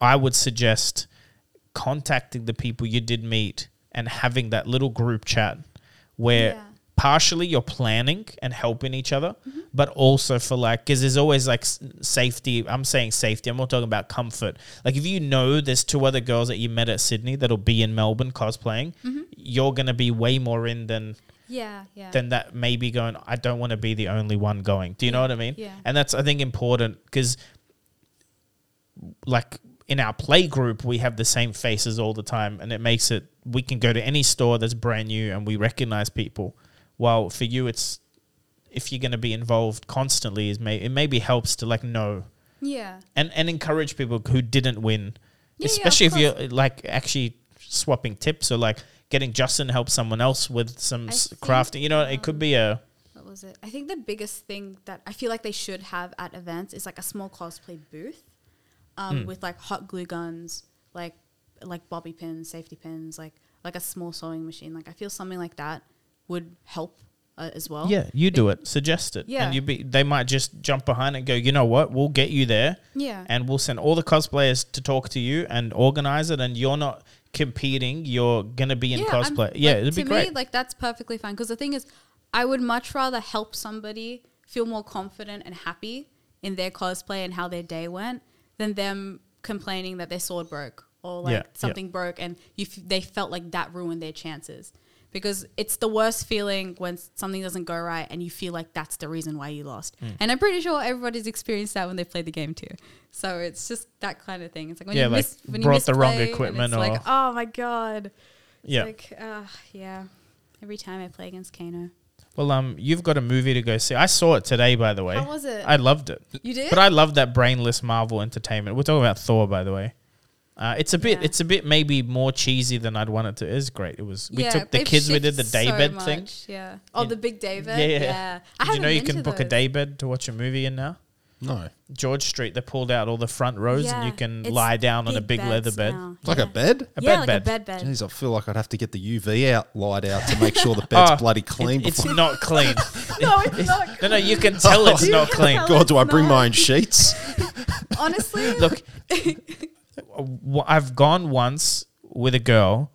Speaker 2: I would suggest contacting the people you did meet and having that little group chat where
Speaker 3: Yeah.
Speaker 2: Partially you're planning and helping each other,
Speaker 3: Mm-hmm.
Speaker 2: but also for like, because there's always like safety. I'm saying safety. I'm not talking about comfort. Like if you know there's two other girls that you met at Sydney that'll be in Melbourne cosplaying,
Speaker 3: Mm-hmm.
Speaker 2: you're gonna be way more in than
Speaker 3: yeah, yeah.
Speaker 2: than that maybe going. I don't want to be the only one going. Do you know what I mean?
Speaker 3: yeah.
Speaker 2: And that's I think important because like in our play group we have the same faces all the time and it makes it we can go to any store that's brand new and we recognize people while for you it's if you're going to be involved constantly is may it maybe helps to like know
Speaker 3: yeah.
Speaker 2: and and encourage people who didn't win
Speaker 3: Yeah, yeah,
Speaker 2: especially if
Speaker 3: course.
Speaker 2: you're like actually swapping tips or like getting Justin to help someone else with some s- crafting you know it could be a
Speaker 3: what was it? I think the biggest thing that I feel like they should have at events is like a small cosplay booth, um,
Speaker 2: Hmm.
Speaker 3: with like hot glue guns, like like bobby pins, safety pins, like like a small sewing machine. Like I feel something like that would help uh, as well.
Speaker 2: Yeah, you do it. Suggest it.
Speaker 3: Yeah.
Speaker 2: And you be they might just jump behind and go, you know what, we'll get you there
Speaker 3: yeah,
Speaker 2: and we'll send all the cosplayers to talk to you and organize it and you're not competing, you're gonna be in
Speaker 3: I'm-
Speaker 2: cosplay. yeah,
Speaker 3: like,
Speaker 2: it'd be
Speaker 3: to
Speaker 2: great.
Speaker 3: Me, like that's perfectly fine. Because the thing is, I would much rather help somebody feel more confident and happy in their cosplay and how their day went than them complaining that their sword broke or like
Speaker 2: Yeah, yeah.
Speaker 3: something broke and you f- they felt like that ruined their chances. Because it's the worst feeling when something doesn't go right and you feel like that's the reason why you lost.
Speaker 2: Hmm.
Speaker 3: And I'm pretty sure everybody's experienced that when they played the game too. So it's just that kind of thing. It's like when
Speaker 2: Yeah,
Speaker 3: you
Speaker 2: like
Speaker 3: miss when you
Speaker 2: brought the wrong equipment
Speaker 3: it's like,
Speaker 2: or-
Speaker 3: oh my god. It's
Speaker 2: yeah.
Speaker 3: Like, uh, yeah. Every time I play against Kano.
Speaker 2: well, um, you've got a movie to go see. I saw it today, by the way.
Speaker 3: How was it?
Speaker 2: I loved it.
Speaker 3: you did?
Speaker 2: But I love that brainless Marvel entertainment. We're talking about Thor, by the way. Uh, it's a bit,
Speaker 3: Yeah.
Speaker 2: it's a bit maybe more cheesy than I'd want it to. It is great. It was. We took the kids. We did the
Speaker 3: shifted so
Speaker 2: daybed thing.
Speaker 3: Yeah. Oh,
Speaker 2: In-
Speaker 3: the big David.
Speaker 2: Yeah,
Speaker 3: Yeah.
Speaker 2: yeah.
Speaker 3: I
Speaker 2: Did you know you can
Speaker 3: to
Speaker 2: book a daybed to watch a movie in now?
Speaker 1: No,
Speaker 2: George Street, they pulled out all the front rows and you can
Speaker 3: it's
Speaker 2: lie down on a big leather bed.
Speaker 3: now.
Speaker 1: like a bed.
Speaker 2: A
Speaker 3: yeah,
Speaker 2: bed
Speaker 3: like
Speaker 2: bed.
Speaker 3: a bed bed.
Speaker 1: Jeez, I feel like I'd have to get the UV out light out to make sure the bed's
Speaker 2: Oh,
Speaker 1: bloody clean.
Speaker 2: It- it's not clean.
Speaker 3: no, it's not.
Speaker 2: no, no, you can tell it's not clean.
Speaker 1: God, do I bring my own sheets?
Speaker 3: Honestly,
Speaker 2: Look, w- I've gone once with a girl,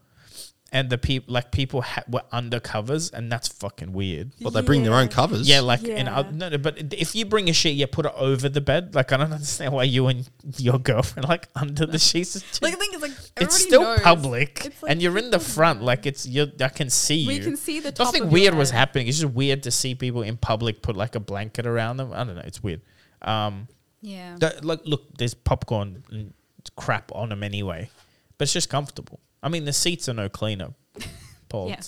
Speaker 2: and the people like people ha- were undercovers, and that's fucking weird.
Speaker 1: But they bring their own covers.
Speaker 2: Yeah, like in
Speaker 3: Yeah.
Speaker 2: oth- no, no, but if you bring a sheet, you put it over the bed. Like I don't understand why you and your girlfriend like under the sheets. Is
Speaker 3: like the thing is, like
Speaker 2: it's still
Speaker 3: knows.
Speaker 2: public,
Speaker 3: It's like
Speaker 2: and you're in the front. Like it's you. I can see you.
Speaker 3: We can see the top
Speaker 2: Nothing
Speaker 3: of your
Speaker 2: weird was
Speaker 3: head.
Speaker 2: happening. It's just weird to see people in public put like a blanket around them. I don't know. It's weird. Um,
Speaker 3: Yeah.
Speaker 2: th- look, look. There's popcorn and crap on them anyway, but it's just comfortable. I mean, the seats are no cleaner, Paul.
Speaker 3: Yeah.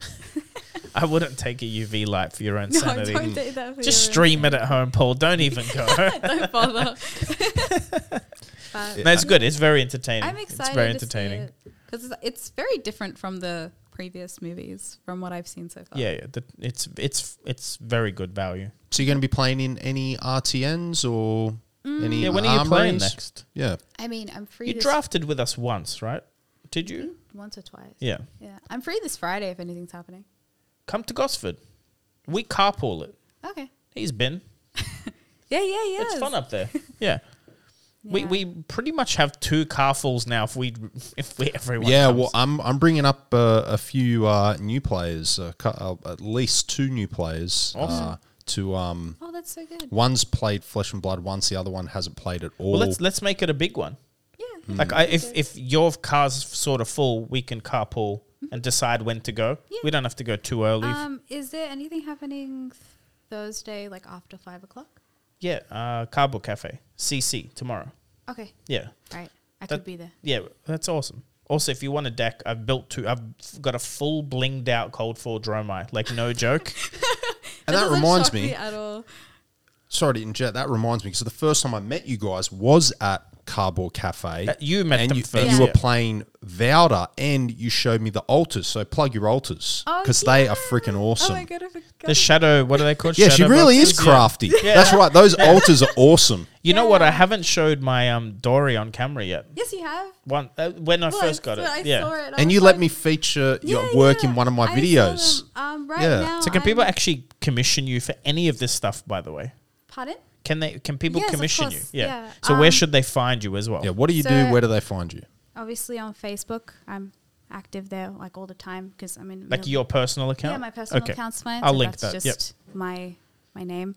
Speaker 2: I wouldn't take a UV light for your own
Speaker 3: No,
Speaker 2: sanity.
Speaker 3: don't do that. For
Speaker 2: Just
Speaker 3: your-
Speaker 2: stream it at home, Paul. Don't even go.
Speaker 3: Don't bother. But
Speaker 2: No, it's good. It's very entertaining.
Speaker 3: I'm excited.
Speaker 2: It's very entertaining.
Speaker 3: because it's, it's very different from the previous movies from what I've seen so far.
Speaker 2: Yeah, yeah. The, it's it's it's very good value.
Speaker 1: So you're going to be playing in any RTNs or any
Speaker 2: Yeah, when are you playing
Speaker 1: armories?
Speaker 2: next?
Speaker 1: Yeah.
Speaker 3: I mean, I'm free.
Speaker 2: You
Speaker 3: this
Speaker 2: drafted with us once, right? Did you?
Speaker 3: once or twice.
Speaker 2: Yeah.
Speaker 3: Yeah, I'm free this Friday if anything's happening.
Speaker 2: Come to Gosford. We carpool it.
Speaker 3: Okay.
Speaker 2: He's been.
Speaker 3: Yeah, yeah, yeah.
Speaker 2: It's fun up there. Yeah. We,
Speaker 3: Yeah.
Speaker 2: we pretty much have two carfuls now. If we if we everyone
Speaker 1: Yeah,
Speaker 2: comes.
Speaker 1: well, I'm I'm bringing up uh, a few uh, new players, uh, cu- uh, at least two new players.
Speaker 2: Awesome.
Speaker 1: Uh, to um,
Speaker 3: Oh, that's so good.
Speaker 1: one's played Flesh and Blood once, the other one hasn't played at all.
Speaker 2: well, let's let's make it a big one.
Speaker 3: Yeah.
Speaker 2: Like I, if if your car's sort of full, we can carpool and decide when to go.
Speaker 3: Yeah.
Speaker 2: We don't have to go too early.
Speaker 3: Um, is there anything happening Thursday, like after five o'clock?
Speaker 2: yeah, uh, Cardboard Cafe, CC tomorrow.
Speaker 3: Okay.
Speaker 2: Yeah,
Speaker 3: Right. I
Speaker 2: That-
Speaker 3: could be there.
Speaker 2: yeah, that's awesome. Also, if you want a deck, I've built two. I've got a full blinged out Cold Foil Dromai. Like no joke.
Speaker 1: and that
Speaker 3: doesn't
Speaker 1: reminds
Speaker 3: shock
Speaker 1: me,
Speaker 3: at all.
Speaker 1: sorry to interject, that reminds me because the first time I met you guys was at Cardboard Cafe.
Speaker 2: Uh, you met
Speaker 1: and
Speaker 2: them
Speaker 1: you,
Speaker 2: first,
Speaker 1: and you were
Speaker 2: yeah.
Speaker 1: playing Vouter and you showed me the altars. So plug your altars
Speaker 3: Oh,
Speaker 1: because they are freaking awesome.
Speaker 3: Oh my god, I
Speaker 2: the shadow. What are they called?
Speaker 1: yeah, she
Speaker 2: Shadow
Speaker 1: really is
Speaker 2: boxes? Yeah.
Speaker 1: crafty. That's right. Those altars are awesome.
Speaker 2: You know what? I haven't showed my um Dory on camera yet.
Speaker 3: yes, you have.
Speaker 2: One uh, when I
Speaker 3: Well,
Speaker 2: first got it.
Speaker 3: I
Speaker 2: yeah.
Speaker 3: saw it.
Speaker 1: And
Speaker 3: was
Speaker 1: you let
Speaker 3: like,
Speaker 1: me feature your
Speaker 3: yeah,
Speaker 1: work
Speaker 3: yeah.
Speaker 1: in one of my
Speaker 3: I
Speaker 1: videos.
Speaker 3: Um, right
Speaker 1: Yeah.
Speaker 3: now.
Speaker 2: So can people
Speaker 3: I'm-
Speaker 2: actually commission you for any of this stuff? By the way,
Speaker 3: Pardon?
Speaker 2: Can they? Can people
Speaker 3: Yes, of
Speaker 2: commission you?
Speaker 3: course,
Speaker 2: Yeah.
Speaker 3: yeah.
Speaker 2: So where
Speaker 3: Um,
Speaker 2: should they find you as well?
Speaker 1: Yeah, what do you do?
Speaker 3: So-
Speaker 1: Where do they find you?
Speaker 3: Obviously on Facebook. I'm active there like all the time because I'm in.
Speaker 2: Like your personal account?
Speaker 3: Yeah, my personal
Speaker 2: Okay.
Speaker 3: account's fine.
Speaker 2: I'll
Speaker 3: so
Speaker 2: link
Speaker 3: that's
Speaker 2: that, yep.
Speaker 3: Just my my name.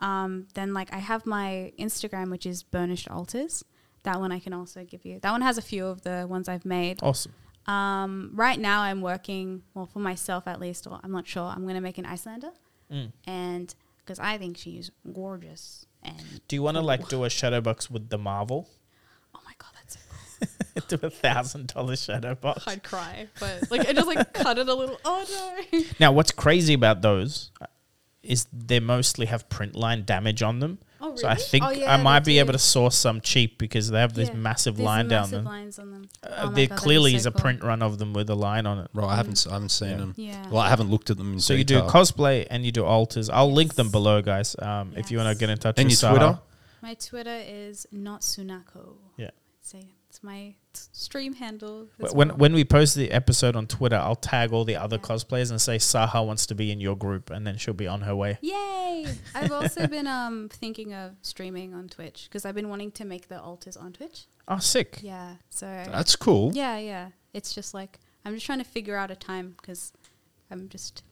Speaker 3: Um, then like I have my Instagram, which is Burnished Altars. That one I can also give you. That one has a few of the ones I've made.
Speaker 2: Awesome.
Speaker 3: Um, right now I'm working well for myself at least, or I'm not sure. I'm gonna make an Iyslander,
Speaker 2: Mm.
Speaker 3: and because I think she's gorgeous. And
Speaker 2: Do you want to like do a shadow box with the Marvel?
Speaker 3: Oh my god, that's so
Speaker 2: do a thousand dollar shadow box.
Speaker 3: I'd cry, but like I just like cut it a little. Oh no.
Speaker 2: Now, what's crazy about those is they mostly have print line damage on them.
Speaker 3: Oh,
Speaker 2: So I think
Speaker 3: Oh,
Speaker 2: I might
Speaker 3: they
Speaker 2: be able to source some cheap because they have this
Speaker 3: Yeah.
Speaker 2: massive
Speaker 3: There's
Speaker 2: line down
Speaker 3: massive
Speaker 2: them.
Speaker 3: lines on them.
Speaker 2: Uh,
Speaker 3: Oh
Speaker 2: there
Speaker 3: God,
Speaker 2: clearly
Speaker 3: so
Speaker 2: is a
Speaker 3: cool.
Speaker 2: print run of them with a line on it.
Speaker 1: Right, I haven't I haven't seen
Speaker 2: Yeah.
Speaker 1: them.
Speaker 3: Yeah.
Speaker 1: Well, I haven't looked at them in
Speaker 2: So you do cosplay and you do altars. I'll link them below, guys. Um, if you want to get in touch
Speaker 1: and
Speaker 2: with
Speaker 1: your
Speaker 2: Sahar.
Speaker 1: Twitter.
Speaker 3: My Twitter is not Sunako.
Speaker 2: Yeah.
Speaker 3: Say it's my t- stream handle.
Speaker 2: Wh- When
Speaker 3: well.
Speaker 2: when we post the episode on Twitter, I'll tag all the other
Speaker 3: Yeah.
Speaker 2: cosplayers and say Sahar wants to be in your group, and then she'll be on her way.
Speaker 3: Yay! I've also been um thinking of streaming on Twitch because I've been wanting to make the altars on Twitch.
Speaker 2: Oh, sick!
Speaker 3: Yeah. So
Speaker 1: That's cool.
Speaker 3: yeah, yeah. It's just like I'm just trying to figure out a time because I'm just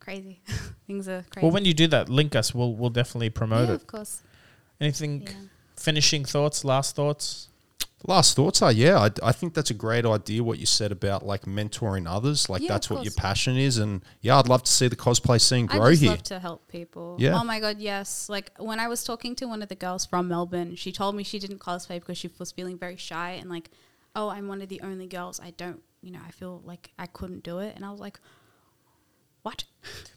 Speaker 3: crazy. Things are crazy.
Speaker 2: Well, when you do that, link us. We'll we'll definitely promote
Speaker 3: yeah,
Speaker 2: it.
Speaker 3: of course.
Speaker 2: Anything
Speaker 3: Yeah.
Speaker 2: finishing thoughts? Last thoughts?
Speaker 1: Last thoughts are yeah, I, I think that's a great idea. What you said about like mentoring others, like
Speaker 3: Yeah,
Speaker 1: that's what your passion is, and yeah, I'd love to see the cosplay scene
Speaker 3: I
Speaker 1: grow
Speaker 3: just
Speaker 1: here.
Speaker 3: love to help people.
Speaker 1: Yeah.
Speaker 3: Oh my god, yes. Like when I was talking to one of the girls from Melbourne, she told me she didn't cosplay because she was feeling very shy and like, oh, I'm one of the only girls. I don't, you know, I feel like I couldn't do it, and I was like, what?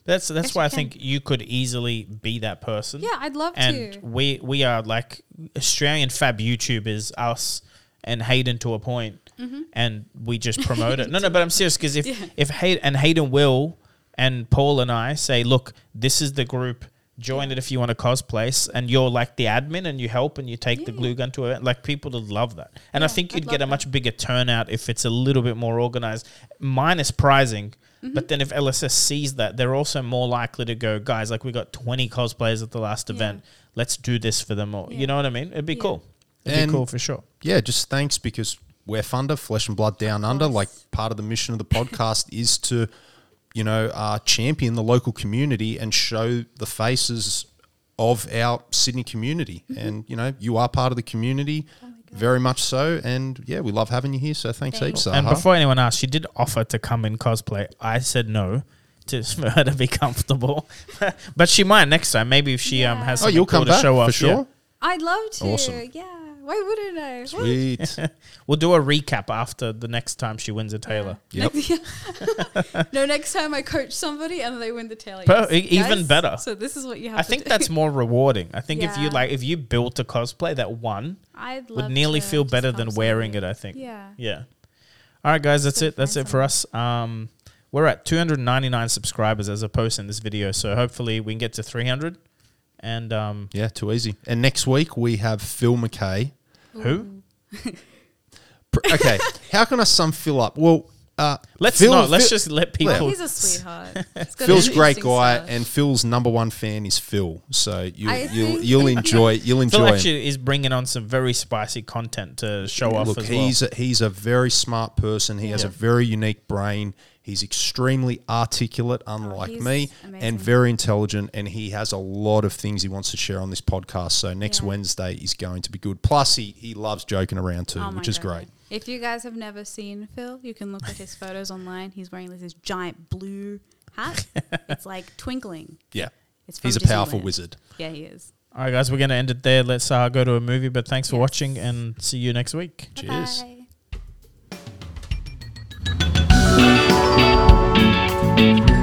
Speaker 2: That's that's
Speaker 3: Yes,
Speaker 2: why I
Speaker 3: can.
Speaker 2: think you could easily be that person.
Speaker 3: Yeah, I'd love
Speaker 2: and
Speaker 3: to.
Speaker 2: we we are like Australian fab YouTubers, us and Hayden to a point, and we just promote it. No, no, but I'm serious because if
Speaker 3: Mm-hmm. Yeah.
Speaker 2: if Hayden and Hayden will and Paul and I say, look, this is the group. Join it if you want to cosplay, and you're like the admin, and you help, and you take the glue gun to it. Like people would love that, and I
Speaker 3: Yeah,
Speaker 2: think
Speaker 3: I'd
Speaker 2: you'd get a much bigger turnout if it's a little bit more organized. Minus prizing,
Speaker 3: Mm-hmm.
Speaker 2: but then if LSS sees that, they're also more likely to go, guys. Like we got 20 cosplayers at the last
Speaker 3: Yeah.
Speaker 2: event. Let's do this for them all. You know what I mean? It'd be
Speaker 3: Yeah.
Speaker 2: cool. It'd
Speaker 1: And-
Speaker 2: be cool for sure.
Speaker 1: yeah, just thanks because we're funder, flesh and blood down under. Like part of the mission of the podcast is to, you know, uh, champion the local community and show the faces of our Sydney community.
Speaker 3: Mm-hmm.
Speaker 1: And you know, you are part of the community, very much so. And yeah, we love having you here. So thanks,
Speaker 3: Thanks.
Speaker 1: heaps.
Speaker 2: And before anyone asks, she did offer to come in cosplay. I said no. To, for her to be comfortable, but she might next time. Maybe if she um
Speaker 3: Yeah.
Speaker 2: has
Speaker 1: oh,
Speaker 2: something
Speaker 1: you'll
Speaker 2: cool
Speaker 1: come
Speaker 2: to
Speaker 1: back
Speaker 2: show
Speaker 1: for
Speaker 2: off.
Speaker 1: sure.
Speaker 2: yeah.
Speaker 3: I'd love to.
Speaker 1: Awesome.
Speaker 3: Yeah, Why wouldn't I?
Speaker 1: Sweet.
Speaker 2: We'll do a recap after the next time she wins a Taylor.
Speaker 1: Yep.
Speaker 3: no, next time I coach somebody and they win the Taylor.
Speaker 2: Per-
Speaker 3: yes.
Speaker 2: e- even
Speaker 3: Guys,
Speaker 2: better.
Speaker 3: So this is what you have
Speaker 2: I
Speaker 3: to
Speaker 2: think
Speaker 3: do.
Speaker 2: that's more rewarding. I think if you like, if you built a cosplay that won,
Speaker 3: I'd
Speaker 2: would nearly feel better
Speaker 3: help
Speaker 2: than wearing it. I think.
Speaker 3: Yeah.
Speaker 2: Yeah. All right, guys, that's
Speaker 3: So
Speaker 2: it. That's it for us. Um, we're at 299 subscribers as a post in this video, so hopefully we can get to 300. And um,
Speaker 1: Yeah, too easy. And next week we have Phil McKay.
Speaker 2: Who?
Speaker 1: Pr- Okay, how can I sum Phil up? Well, uh,
Speaker 2: Let's
Speaker 1: Phil-
Speaker 2: not. Let's
Speaker 1: Phil-
Speaker 2: just let people.
Speaker 3: He's a sweetheart. He's got
Speaker 1: Phil's a great guy,
Speaker 3: stuff.
Speaker 1: and Phil's number one fan is Phil. So you,
Speaker 3: I
Speaker 1: you'll
Speaker 3: think-
Speaker 1: you'll enjoy you'll
Speaker 2: Phil
Speaker 1: enjoy him.
Speaker 2: is bringing on some very spicy content to show off
Speaker 1: Look,
Speaker 2: as well.
Speaker 1: he's a, he's a very smart person. He has a very unique brain. He's extremely articulate, unlike
Speaker 3: Oh,
Speaker 1: me,
Speaker 3: amazing.
Speaker 1: and very intelligent. And he has a lot of things he wants to share on this podcast. So next
Speaker 3: Yeah.
Speaker 1: Wednesday is going to be good. Plus, he, he loves joking around too,
Speaker 3: Oh
Speaker 1: which is
Speaker 3: God.
Speaker 1: great.
Speaker 3: If you guys have never seen Phil, you can look at his photos online. He's wearing this giant blue hat. it's like twinkling.
Speaker 1: Yeah,
Speaker 3: It's
Speaker 1: he's a powerful wizard.
Speaker 3: Yeah, he is.
Speaker 2: All right, guys, we're going to end it there. Let's uh, go to a movie, but thanks for watching and see you next week.
Speaker 1: Cheers.
Speaker 3: Bye-bye.
Speaker 1: So good.